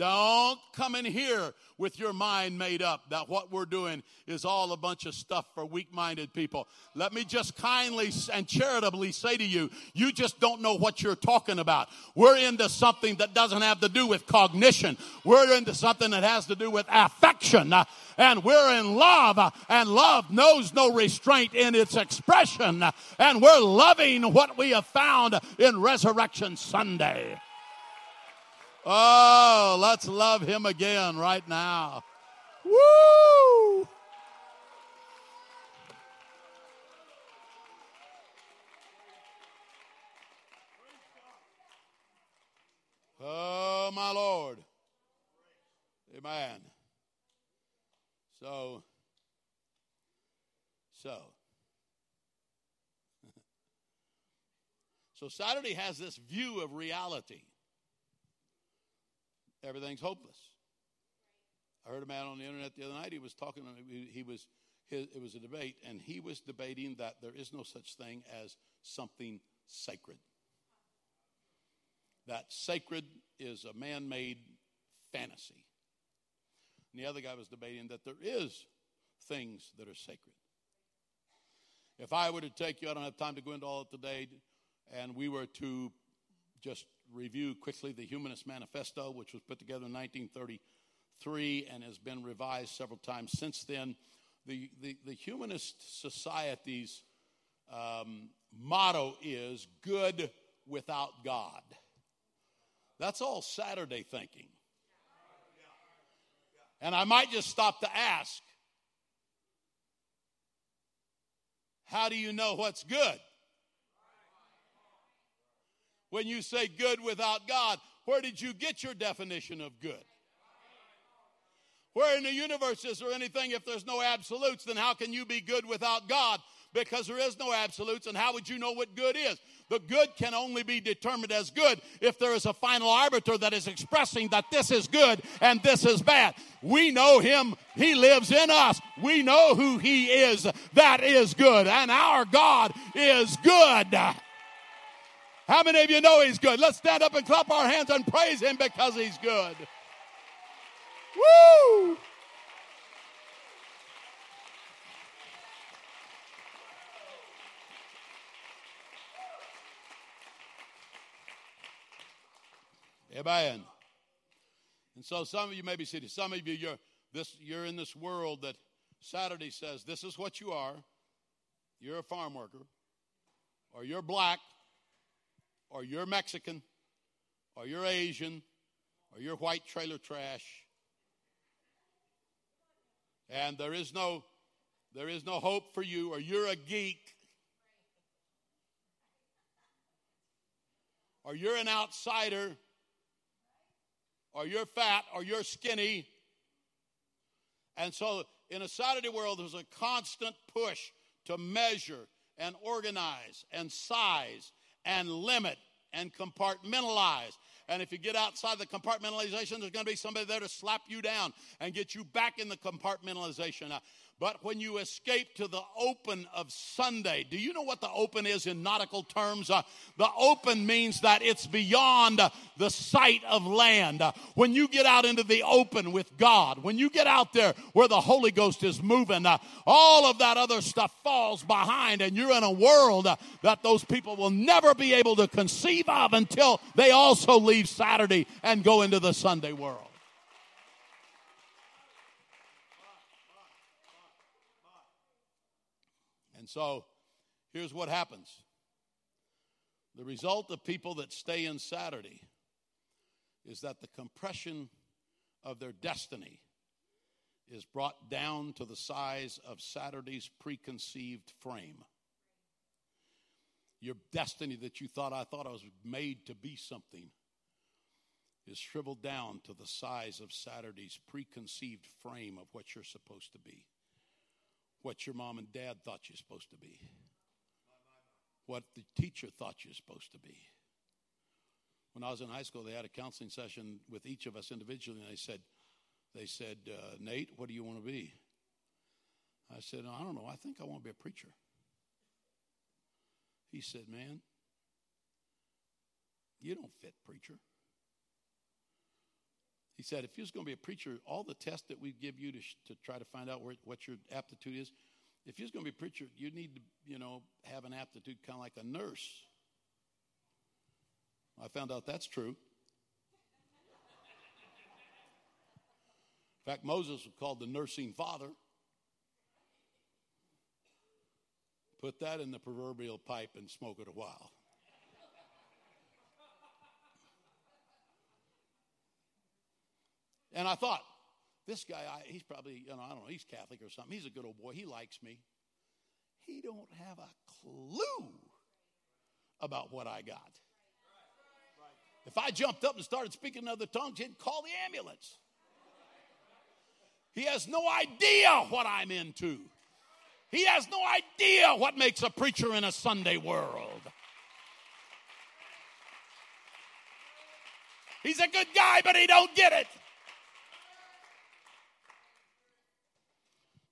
[SPEAKER 2] Don't come in here with your mind made up that what we're doing is all a bunch of stuff for weak minded people. Let me just kindly and charitably say to you, you just don't know what you're talking about. We're into something that doesn't have to do with cognition, we're into something that has to do with affection. Uh, and we're in love, uh, and love knows no restraint in its expression. Uh, and we're loving what we have found in Resurrection Sunday. Oh, let's love him again right now. Woo! Oh, my Lord. Amen. So, so. so Saturday has this view of reality everything's hopeless. I heard a man on the internet the other night. He was talking. He was. It was a debate, and he was debating that there is no such thing as something sacred. That sacred is a man-made fantasy. And the other guy was debating that there is things that are sacred. If I were to take you, I don't have time to go into all it today, and we were to just review quickly the Humanist Manifesto, which was put together in 1933 and has been revised several times since then. The, the, the Humanist Society's um, motto is good without God. That's all Saturday thinking. And I might just stop to ask how do you know what's good? When you say good without God. Where did you get your definition of good? Where in the universe is there anything if there's no absolutes? Then how can you be good without God? Because there is no absolutes, and how would you know what good is? The good can only be determined as good if there is a final arbiter that is expressing that this is good and this is bad. We know him, he lives in us. We know who he is. That is good, and our God is good. How many of you know He's good? Let's stand up and clap our hands and praise Him because He's good. Woo! Amen. And so some of you may be sitting, some of you you're this you're in this world that Saturday says this is what you are. You're a farm worker, or you're black, or you're Mexican, or you're Asian, or you're white trailer trash. And there is no there is no hope for you, or you're a geek, or you're an outsider, or you're fat, or you're skinny. And so, in a Saturday world, there's a constant push to measure and organize and size and limit and compartmentalize. And if you get outside the compartmentalization, there's going to be somebody there to slap you down and get you back in the compartmentalization. But when you escape to the open of Sunday, do you know what the open is in nautical terms? Uh, the open means that it's beyond the sight of land. Uh, when you get out into the open with God, when you get out there where the Holy Ghost is moving, uh, all of that other stuff falls behind, and you're in a world uh, that those people will never be able to conceive of until they also leave Saturday and go into the Sunday world. So here's what happens the result of people that stay in Saturday is that the compression of their destiny is brought down to the size of Saturday's preconceived frame. Your destiny that you thought I thought I was made to be something is shriveled down to the size of Saturday's preconceived frame of what you're supposed to be, what your mom and dad thought you're supposed to be, what the teacher thought you're supposed to be. When I was in high school, they had a counseling session with each of us individually, and they said, they said, uh, Nate, what do you want to be? I said, I don't know. I think I want to be a preacher. He said, Man, you don't fit preacher. He said, if you was going to be a preacher, all the tests that we give you to, to try to find out where, what your aptitude is, if you're going to be a preacher, you need to, you know, have an aptitude kind of like a nurse. I found out that's true. In fact, Moses was called the nursing father. Put that in the proverbial pipe and smoke it a while. And I thought, this guy, I, he's probably, you know, I don't know, he's Catholic or something. He's a good old boy. He likes me. He don't have a clue about what I got. If I jumped up and started speaking in other tongues, he'd call the ambulance. He has no idea what I'm into. He has no idea what makes a preacher in a Sunday world. He's a good guy, but he don't get it.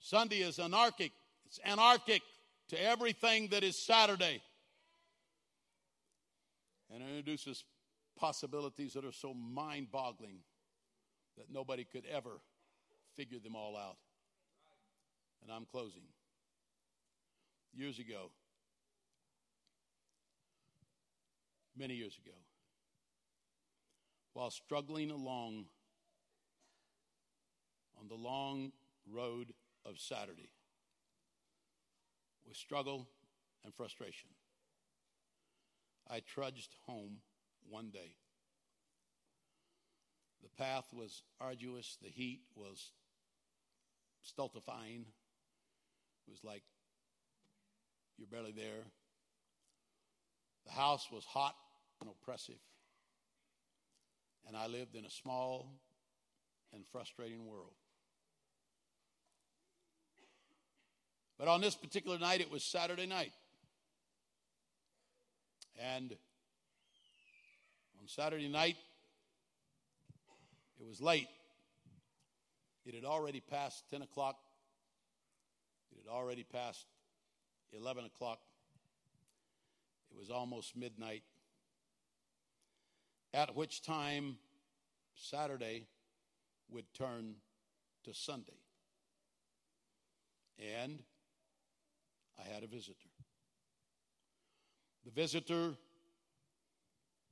[SPEAKER 2] Sunday is anarchic. It's anarchic to everything that is Saturday. And it introduces possibilities that are so mind boggling that nobody could ever figure them all out. And I'm closing. Years ago, many years ago, while struggling along on the long road of Saturday with struggle and frustration. I trudged home one day. The path was arduous, the heat was stultifying. It was like you're barely there. The house was hot and oppressive. And I lived in a small and frustrating world. But on this particular night, it was Saturday night. And on Saturday night, it was late. It had already passed 10 o'clock. It had already passed 11 o'clock. It was almost midnight. At which time Saturday would turn to Sunday. And I had a visitor. The visitor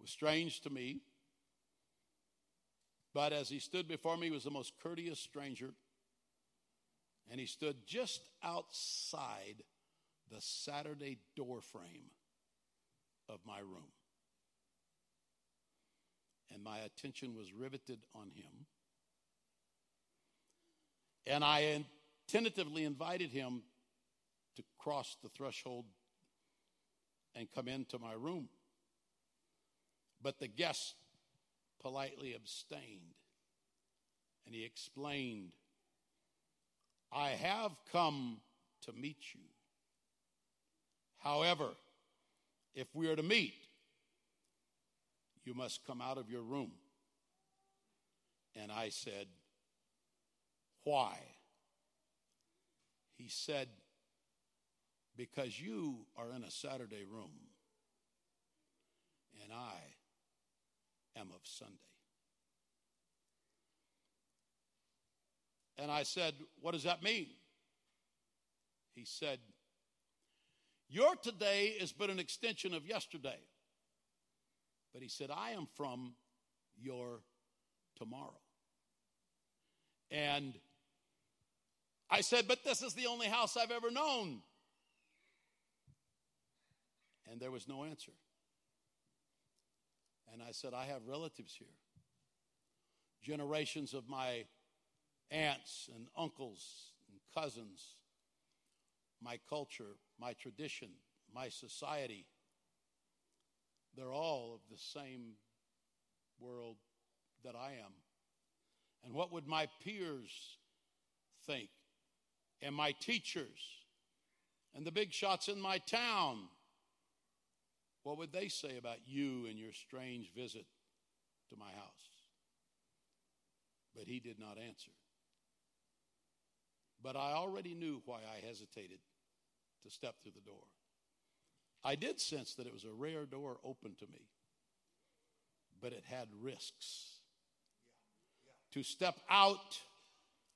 [SPEAKER 2] was strange to me, but as he stood before me, he was the most courteous stranger, and he stood just outside the Saturday door frame of my room. And my attention was riveted on him. And I tentatively invited him to cross the threshold and come into my room. But the guest politely abstained. And he explained, I have come to meet you. However, if we are to meet, you must come out of your room. And I said, Why? He said, because you are in a Saturday room and I am of Sunday. And I said, What does that mean? He said, Your today is but an extension of yesterday. But he said, I am from your tomorrow. And I said, But this is the only house I've ever known. And there was no answer. And I said, I have relatives here. Generations of my aunts and uncles and cousins, my culture, my tradition, my society, they're all of the same world that I am. And what would my peers think? And my teachers? And the big shots in my town? What would they say about you and your strange visit to my house? But he did not answer. But I already knew why I hesitated to step through the door. I did sense that it was a rare door open to me, but it had risks. To step out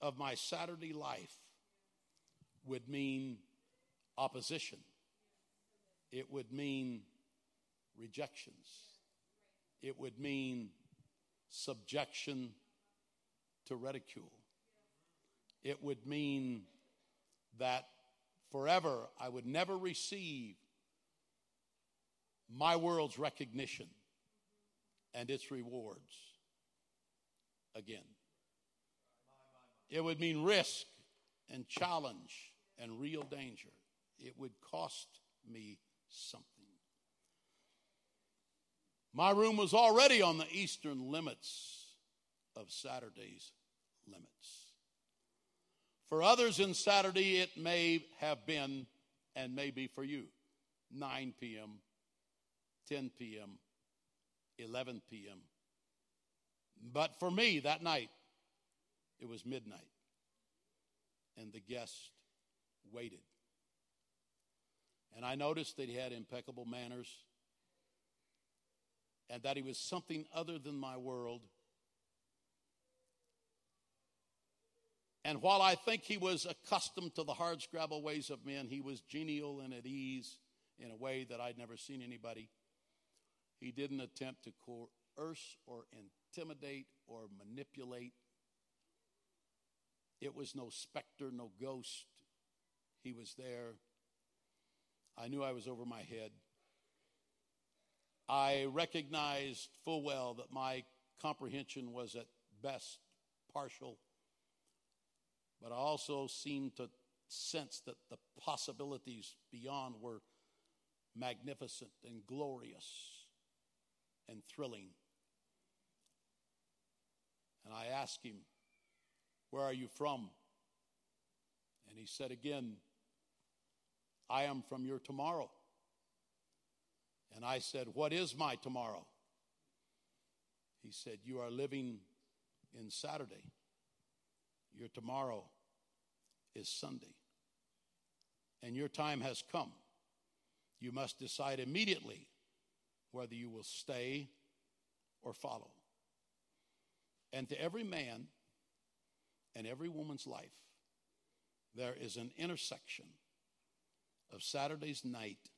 [SPEAKER 2] of my Saturday life would mean opposition, it would mean rejections, it would mean subjection to ridicule. It would mean that forever I would never receive my world's recognition and its rewards again. It would mean risk and challenge and real danger. It would cost me something. My room was already on the eastern limits of Saturday's limits. For others in Saturday, it may have been and may be for you 9 p.m., 10 p.m., 11 p.m. But for me that night, it was midnight, and the guest waited. And I noticed that he had impeccable manners and that he was something other than my world. And while I think he was accustomed to the hard scrabble ways of men, he was genial and at ease in a way that I'd never seen anybody. He didn't attempt to coerce or intimidate or manipulate. It was no specter, no ghost. He was there. I knew I was over my head. I recognized full well that my comprehension was at best partial, but I also seemed to sense that the possibilities beyond were magnificent and glorious and thrilling. And I asked him, Where are you from? And he said again, I am from your tomorrow. And I said, What is my tomorrow? He said, You are living in Saturday. Your tomorrow is Sunday. And your time has come. You must decide immediately whether you will stay or follow. And to every man and every woman's life, there is an intersection of Saturday's night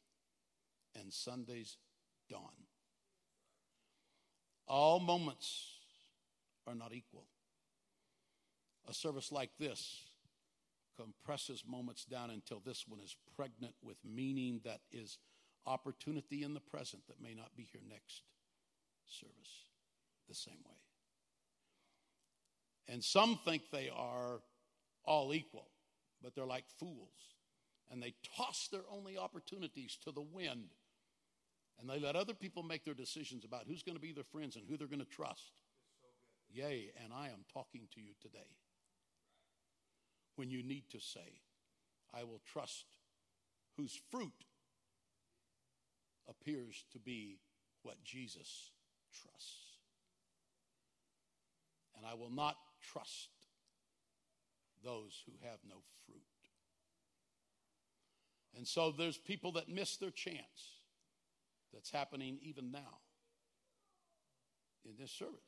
[SPEAKER 2] and Sunday's dawn. All moments are not equal. A service like this compresses moments down until this one is pregnant with meaning that is opportunity in the present that may not be here next service the same way. And some think they are all equal, but they're like fools. And they toss their only opportunities to the wind. And they let other people make their decisions about who's going to be their friends and who they're going to trust. So Yea, and I am talking to you today. When you need to say, I will trust whose fruit appears to be what Jesus trusts. And I will not trust those who have no fruit. And so there's people that miss their chance. That's happening even now in this service.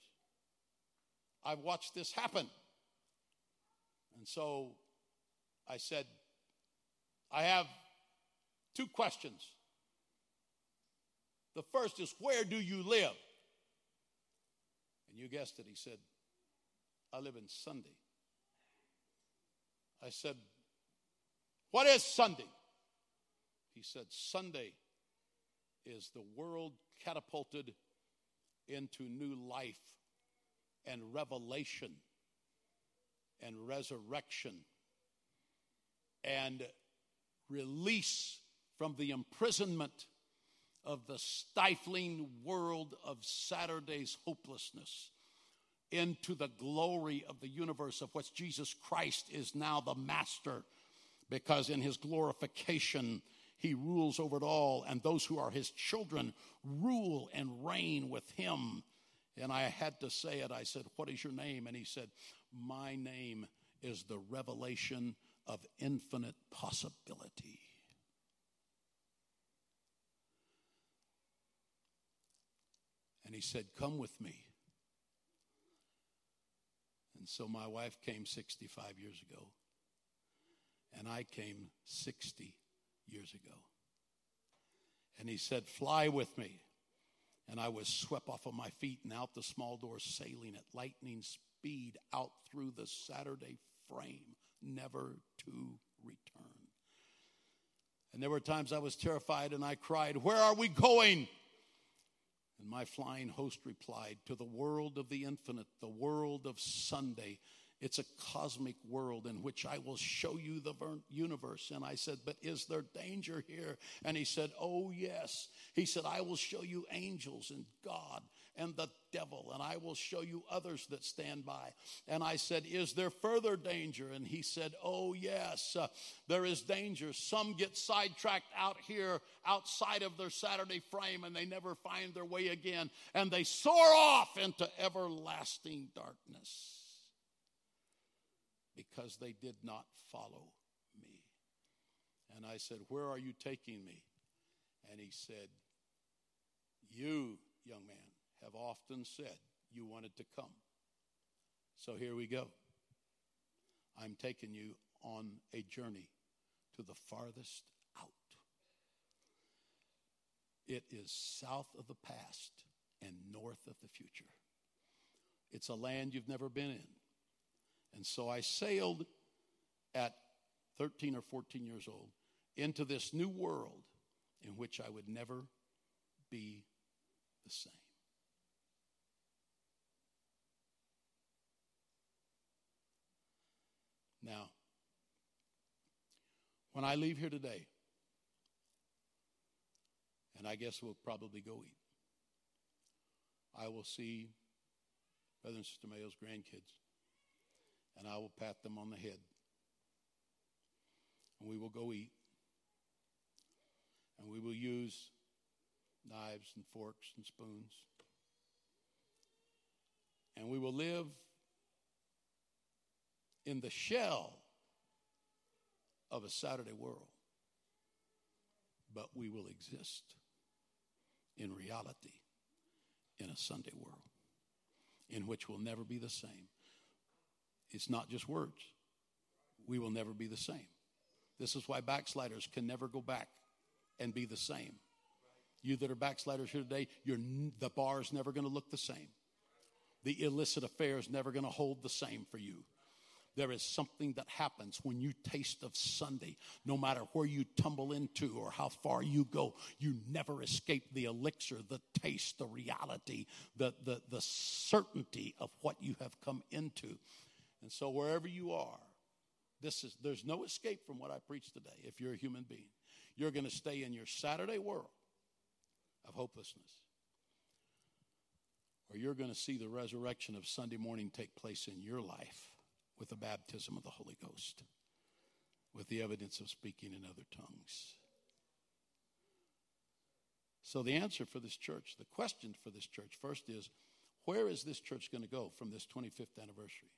[SPEAKER 2] I've watched this happen. And so I said, I have two questions. The first is, Where do you live? And you guessed it. He said, I live in Sunday. I said, What is Sunday? He said, Sunday is the world catapulted into new life and revelation and resurrection and release from the imprisonment of the stifling world of Saturday's hopelessness into the glory of the universe of which Jesus Christ is now the master because in his glorification he rules over it all and those who are his children rule and reign with him. And I had to say it. I said what is your name? And he said my name is the revelation of infinite possibility. And he said come with me. And so my wife came 65 years ago, and I came 60 years ago. And he said, Fly with me. And I was swept off of my feet and out the small door, sailing at lightning speed out through the Saturday frame, never to return. And there were times I was terrified and I cried, Where are we going? And my flying host replied, To the world of the infinite, the world of Sunday. It's a cosmic world in which I will show you the universe. And I said, But is there danger here? And he said, Oh, yes. He said, I will show you angels and God and the devil, and I will show you others that stand by. And I said, Is there further danger? And he said, Oh, yes, uh, there is danger. Some get sidetracked out here outside of their Saturday frame and they never find their way again, and they soar off into everlasting darkness because they did not follow me. And I said, Where are you taking me? And he said, You, young man, have often said you wanted to come. So here we go. I'm taking you on a journey to the farthest out. It is south of the past and north of the future. It's a land you've never been in. And so I sailed at 13 or 14 years old into this new world in which I would never be the same. Now, when I leave here today, and I guess we'll probably go eat, I will see Brother and Sister Mayo's grandkids, and I will pat them on the head. And we will go eat. And we will use knives and forks and spoons. And we will live in the shell of a Saturday world, but we will exist in reality in a Sunday world in which we'll never be the same. It's not just words. We will never be the same. This is why backsliders can never go back and be the same. You that are backsliders here today, the bar is never going to look the same. The illicit affair is never going to hold the same for you. There is something that happens when you taste of Sunday. No matter where you tumble into or how far you go, you never escape the elixir, the taste, the reality, the, the, the certainty of what you have come into. And so, wherever you are, this is, there's no escape from what I preach today if you're a human being. You're going to stay in your Saturday world of hopelessness, or you're going to see the resurrection of Sunday morning take place in your life with the baptism of the Holy Ghost, with the evidence of speaking in other tongues. So, the answer for this church, the question for this church first is where is this church going to go from this 25th anniversary?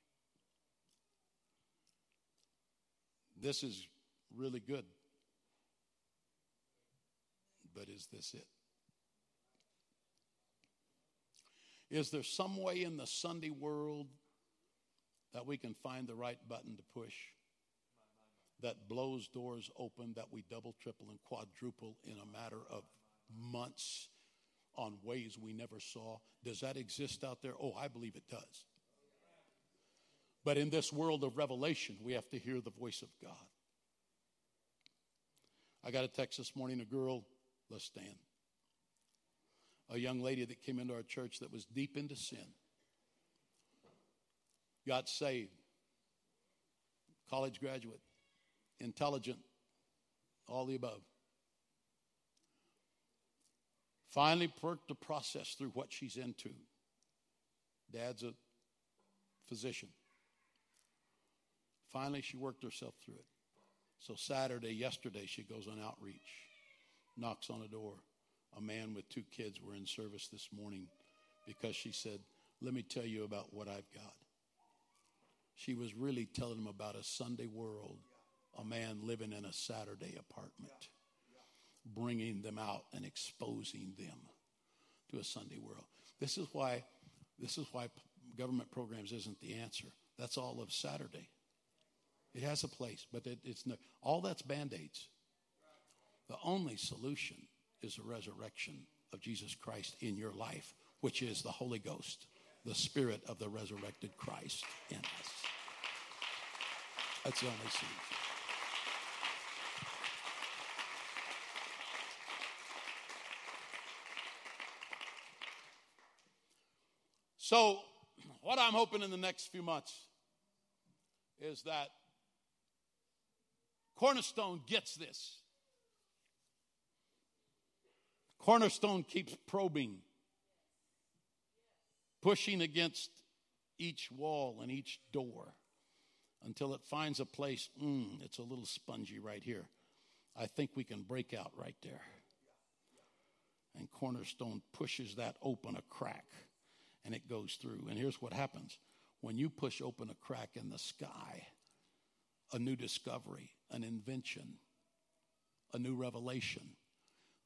[SPEAKER 2] This is really good. But is this it? Is there some way in the Sunday world that we can find the right button to push that blows doors open that we double, triple, and quadruple in a matter of months on ways we never saw? Does that exist out there? Oh, I believe it does. But in this world of revelation, we have to hear the voice of God. I got a text this morning, a girl, let's stand. a young lady that came into our church that was deep into sin, got saved, college graduate, intelligent, all the above. Finally, worked to process through what she's into. Dad's a physician. Finally, she worked herself through it. So, Saturday, yesterday, she goes on outreach, knocks on a door. A man with two kids were in service this morning because she said, Let me tell you about what I've got. She was really telling them about a Sunday world, a man living in a Saturday apartment, bringing them out and exposing them to a Sunday world. This is why, this is why government programs isn't the answer. That's all of Saturday. It has a place, but it, it's no, all that's band aids. The only solution is the resurrection of Jesus Christ in your life, which is the Holy Ghost, the Spirit of the resurrected Christ in us. That's the only solution. So, what I'm hoping in the next few months is that Cornerstone gets this. Cornerstone keeps probing, pushing against each wall and each door until it finds a place, mm, it's a little spongy right here. I think we can break out right there. And Cornerstone pushes that open a crack and it goes through. And here's what happens when you push open a crack in the sky, a new discovery, an invention, a new revelation,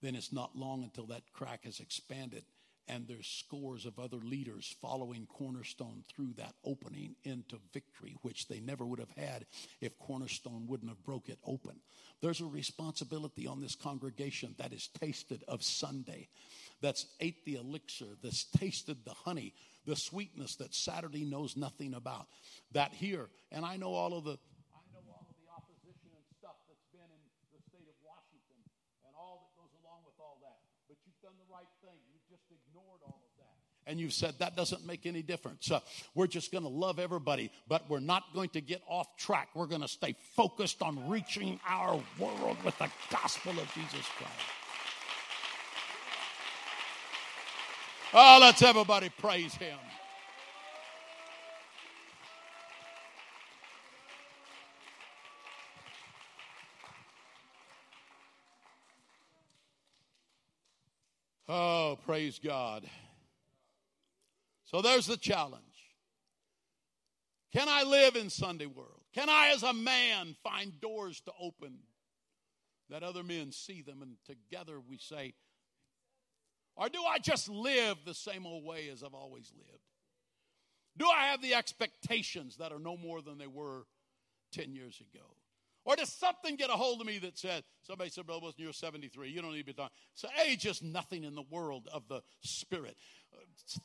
[SPEAKER 2] then it's not long until that crack has expanded and there's scores of other leaders following Cornerstone through that opening into victory, which they never would have had if Cornerstone wouldn't have broke it open. There's a responsibility on this congregation that is tasted of Sunday, that's ate the elixir, that's tasted the honey, the sweetness that Saturday knows nothing about. That here, and I know all of the and you've said that doesn't make any difference. Uh, we're just going to love everybody, but we're not going to get off track. We're going to stay focused on reaching our world with the gospel of Jesus Christ. Oh, let's everybody praise him. Oh, praise God. So there's the challenge. Can I live in Sunday world? Can I, as a man, find doors to open that other men see them and together we say, or do I just live the same old way as I've always lived? Do I have the expectations that are no more than they were 10 years ago? Or does something get a hold of me that says, somebody said, Brother Wilson, you're 73. You don't need to be talking. So age is nothing in the world of the Spirit.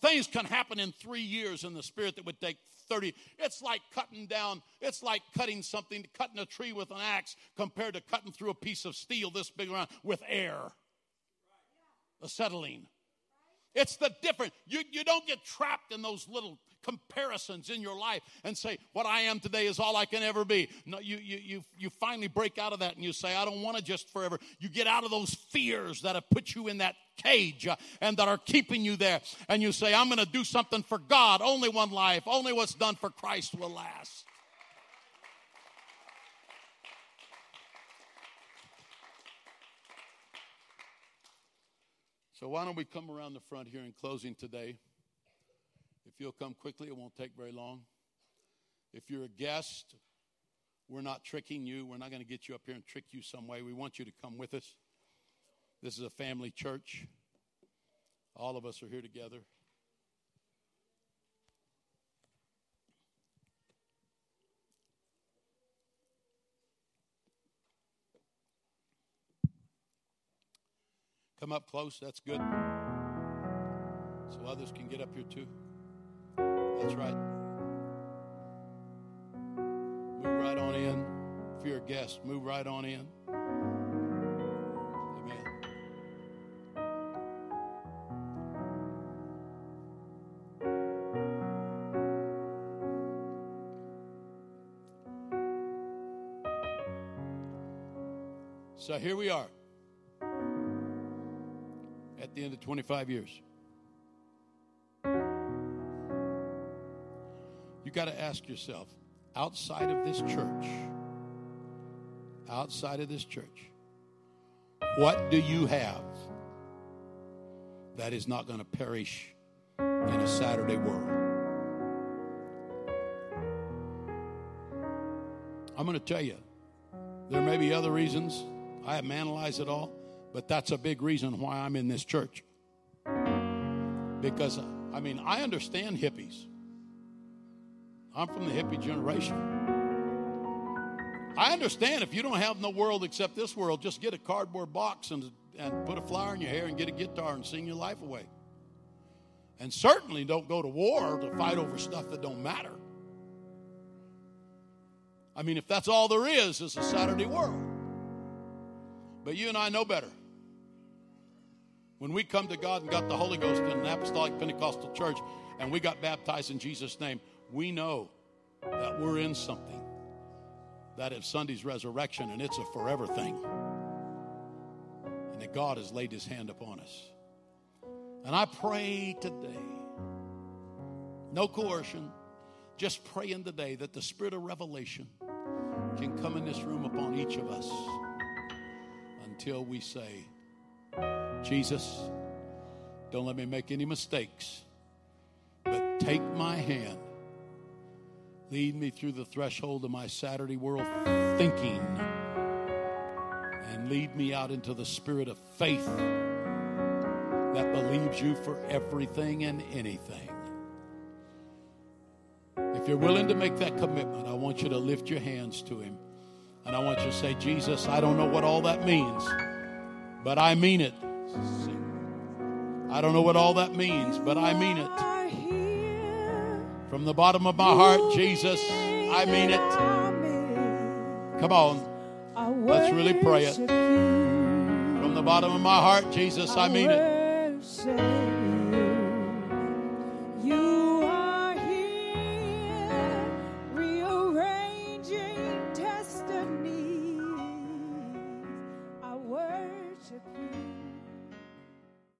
[SPEAKER 2] Things can happen in three years in the Spirit that would take 30. It's like cutting down, it's like cutting something, cutting a tree with an axe compared to cutting through a piece of steel this big around with air. Acetylene. It's the difference. You, you don't get trapped in those little comparisons in your life and say, What I am today is all I can ever be. No, you, you, you, you finally break out of that and you say, I don't want to just forever. You get out of those fears that have put you in that cage uh, and that are keeping you there. And you say, I'm going to do something for God. Only one life, only what's done for Christ will last. So, why don't we come around the front here in closing today? If you'll come quickly, it won't take very long. If you're a guest, we're not tricking you. We're not going to get you up here and trick you some way. We want you to come with us. This is a family church. All of us are here together. Come up close, that's good. So others can get up here too. That's right. Move right on in. If you're a guest, move right on in. So here we are at the end of 25 years. Got to ask yourself outside of this church, outside of this church, what do you have that is not going to perish in a Saturday world? I'm going to tell you, there may be other reasons. I haven't analyzed it all, but that's a big reason why I'm in this church. Because, I mean, I understand hippies. I'm from the hippie generation. I understand if you don't have no world except this world, just get a cardboard box and, and put a flower in your hair and get a guitar and sing your life away. And certainly don't go to war to fight over stuff that don't matter. I mean, if that's all there is, is a Saturday world. But you and I know better. When we come to God and got the Holy Ghost in an apostolic Pentecostal church and we got baptized in Jesus' name, we know that we're in something that is Sunday's resurrection and it's a forever thing. And that God has laid his hand upon us. And I pray today, no coercion, just praying today that the spirit of revelation can come in this room upon each of us until we say, Jesus, don't let me make any mistakes, but take my hand Lead me through the threshold of my Saturday world thinking and lead me out into the spirit of faith that believes you for everything and anything. If you're willing to make that commitment, I want you to lift your hands to Him. And I want you to say, Jesus, I don't know what all that means, but I mean it. I don't know what all that means, but I mean it. From the bottom of my heart, Jesus, I mean it. Come on. Let's really pray it. From the bottom of my heart, Jesus, I mean it.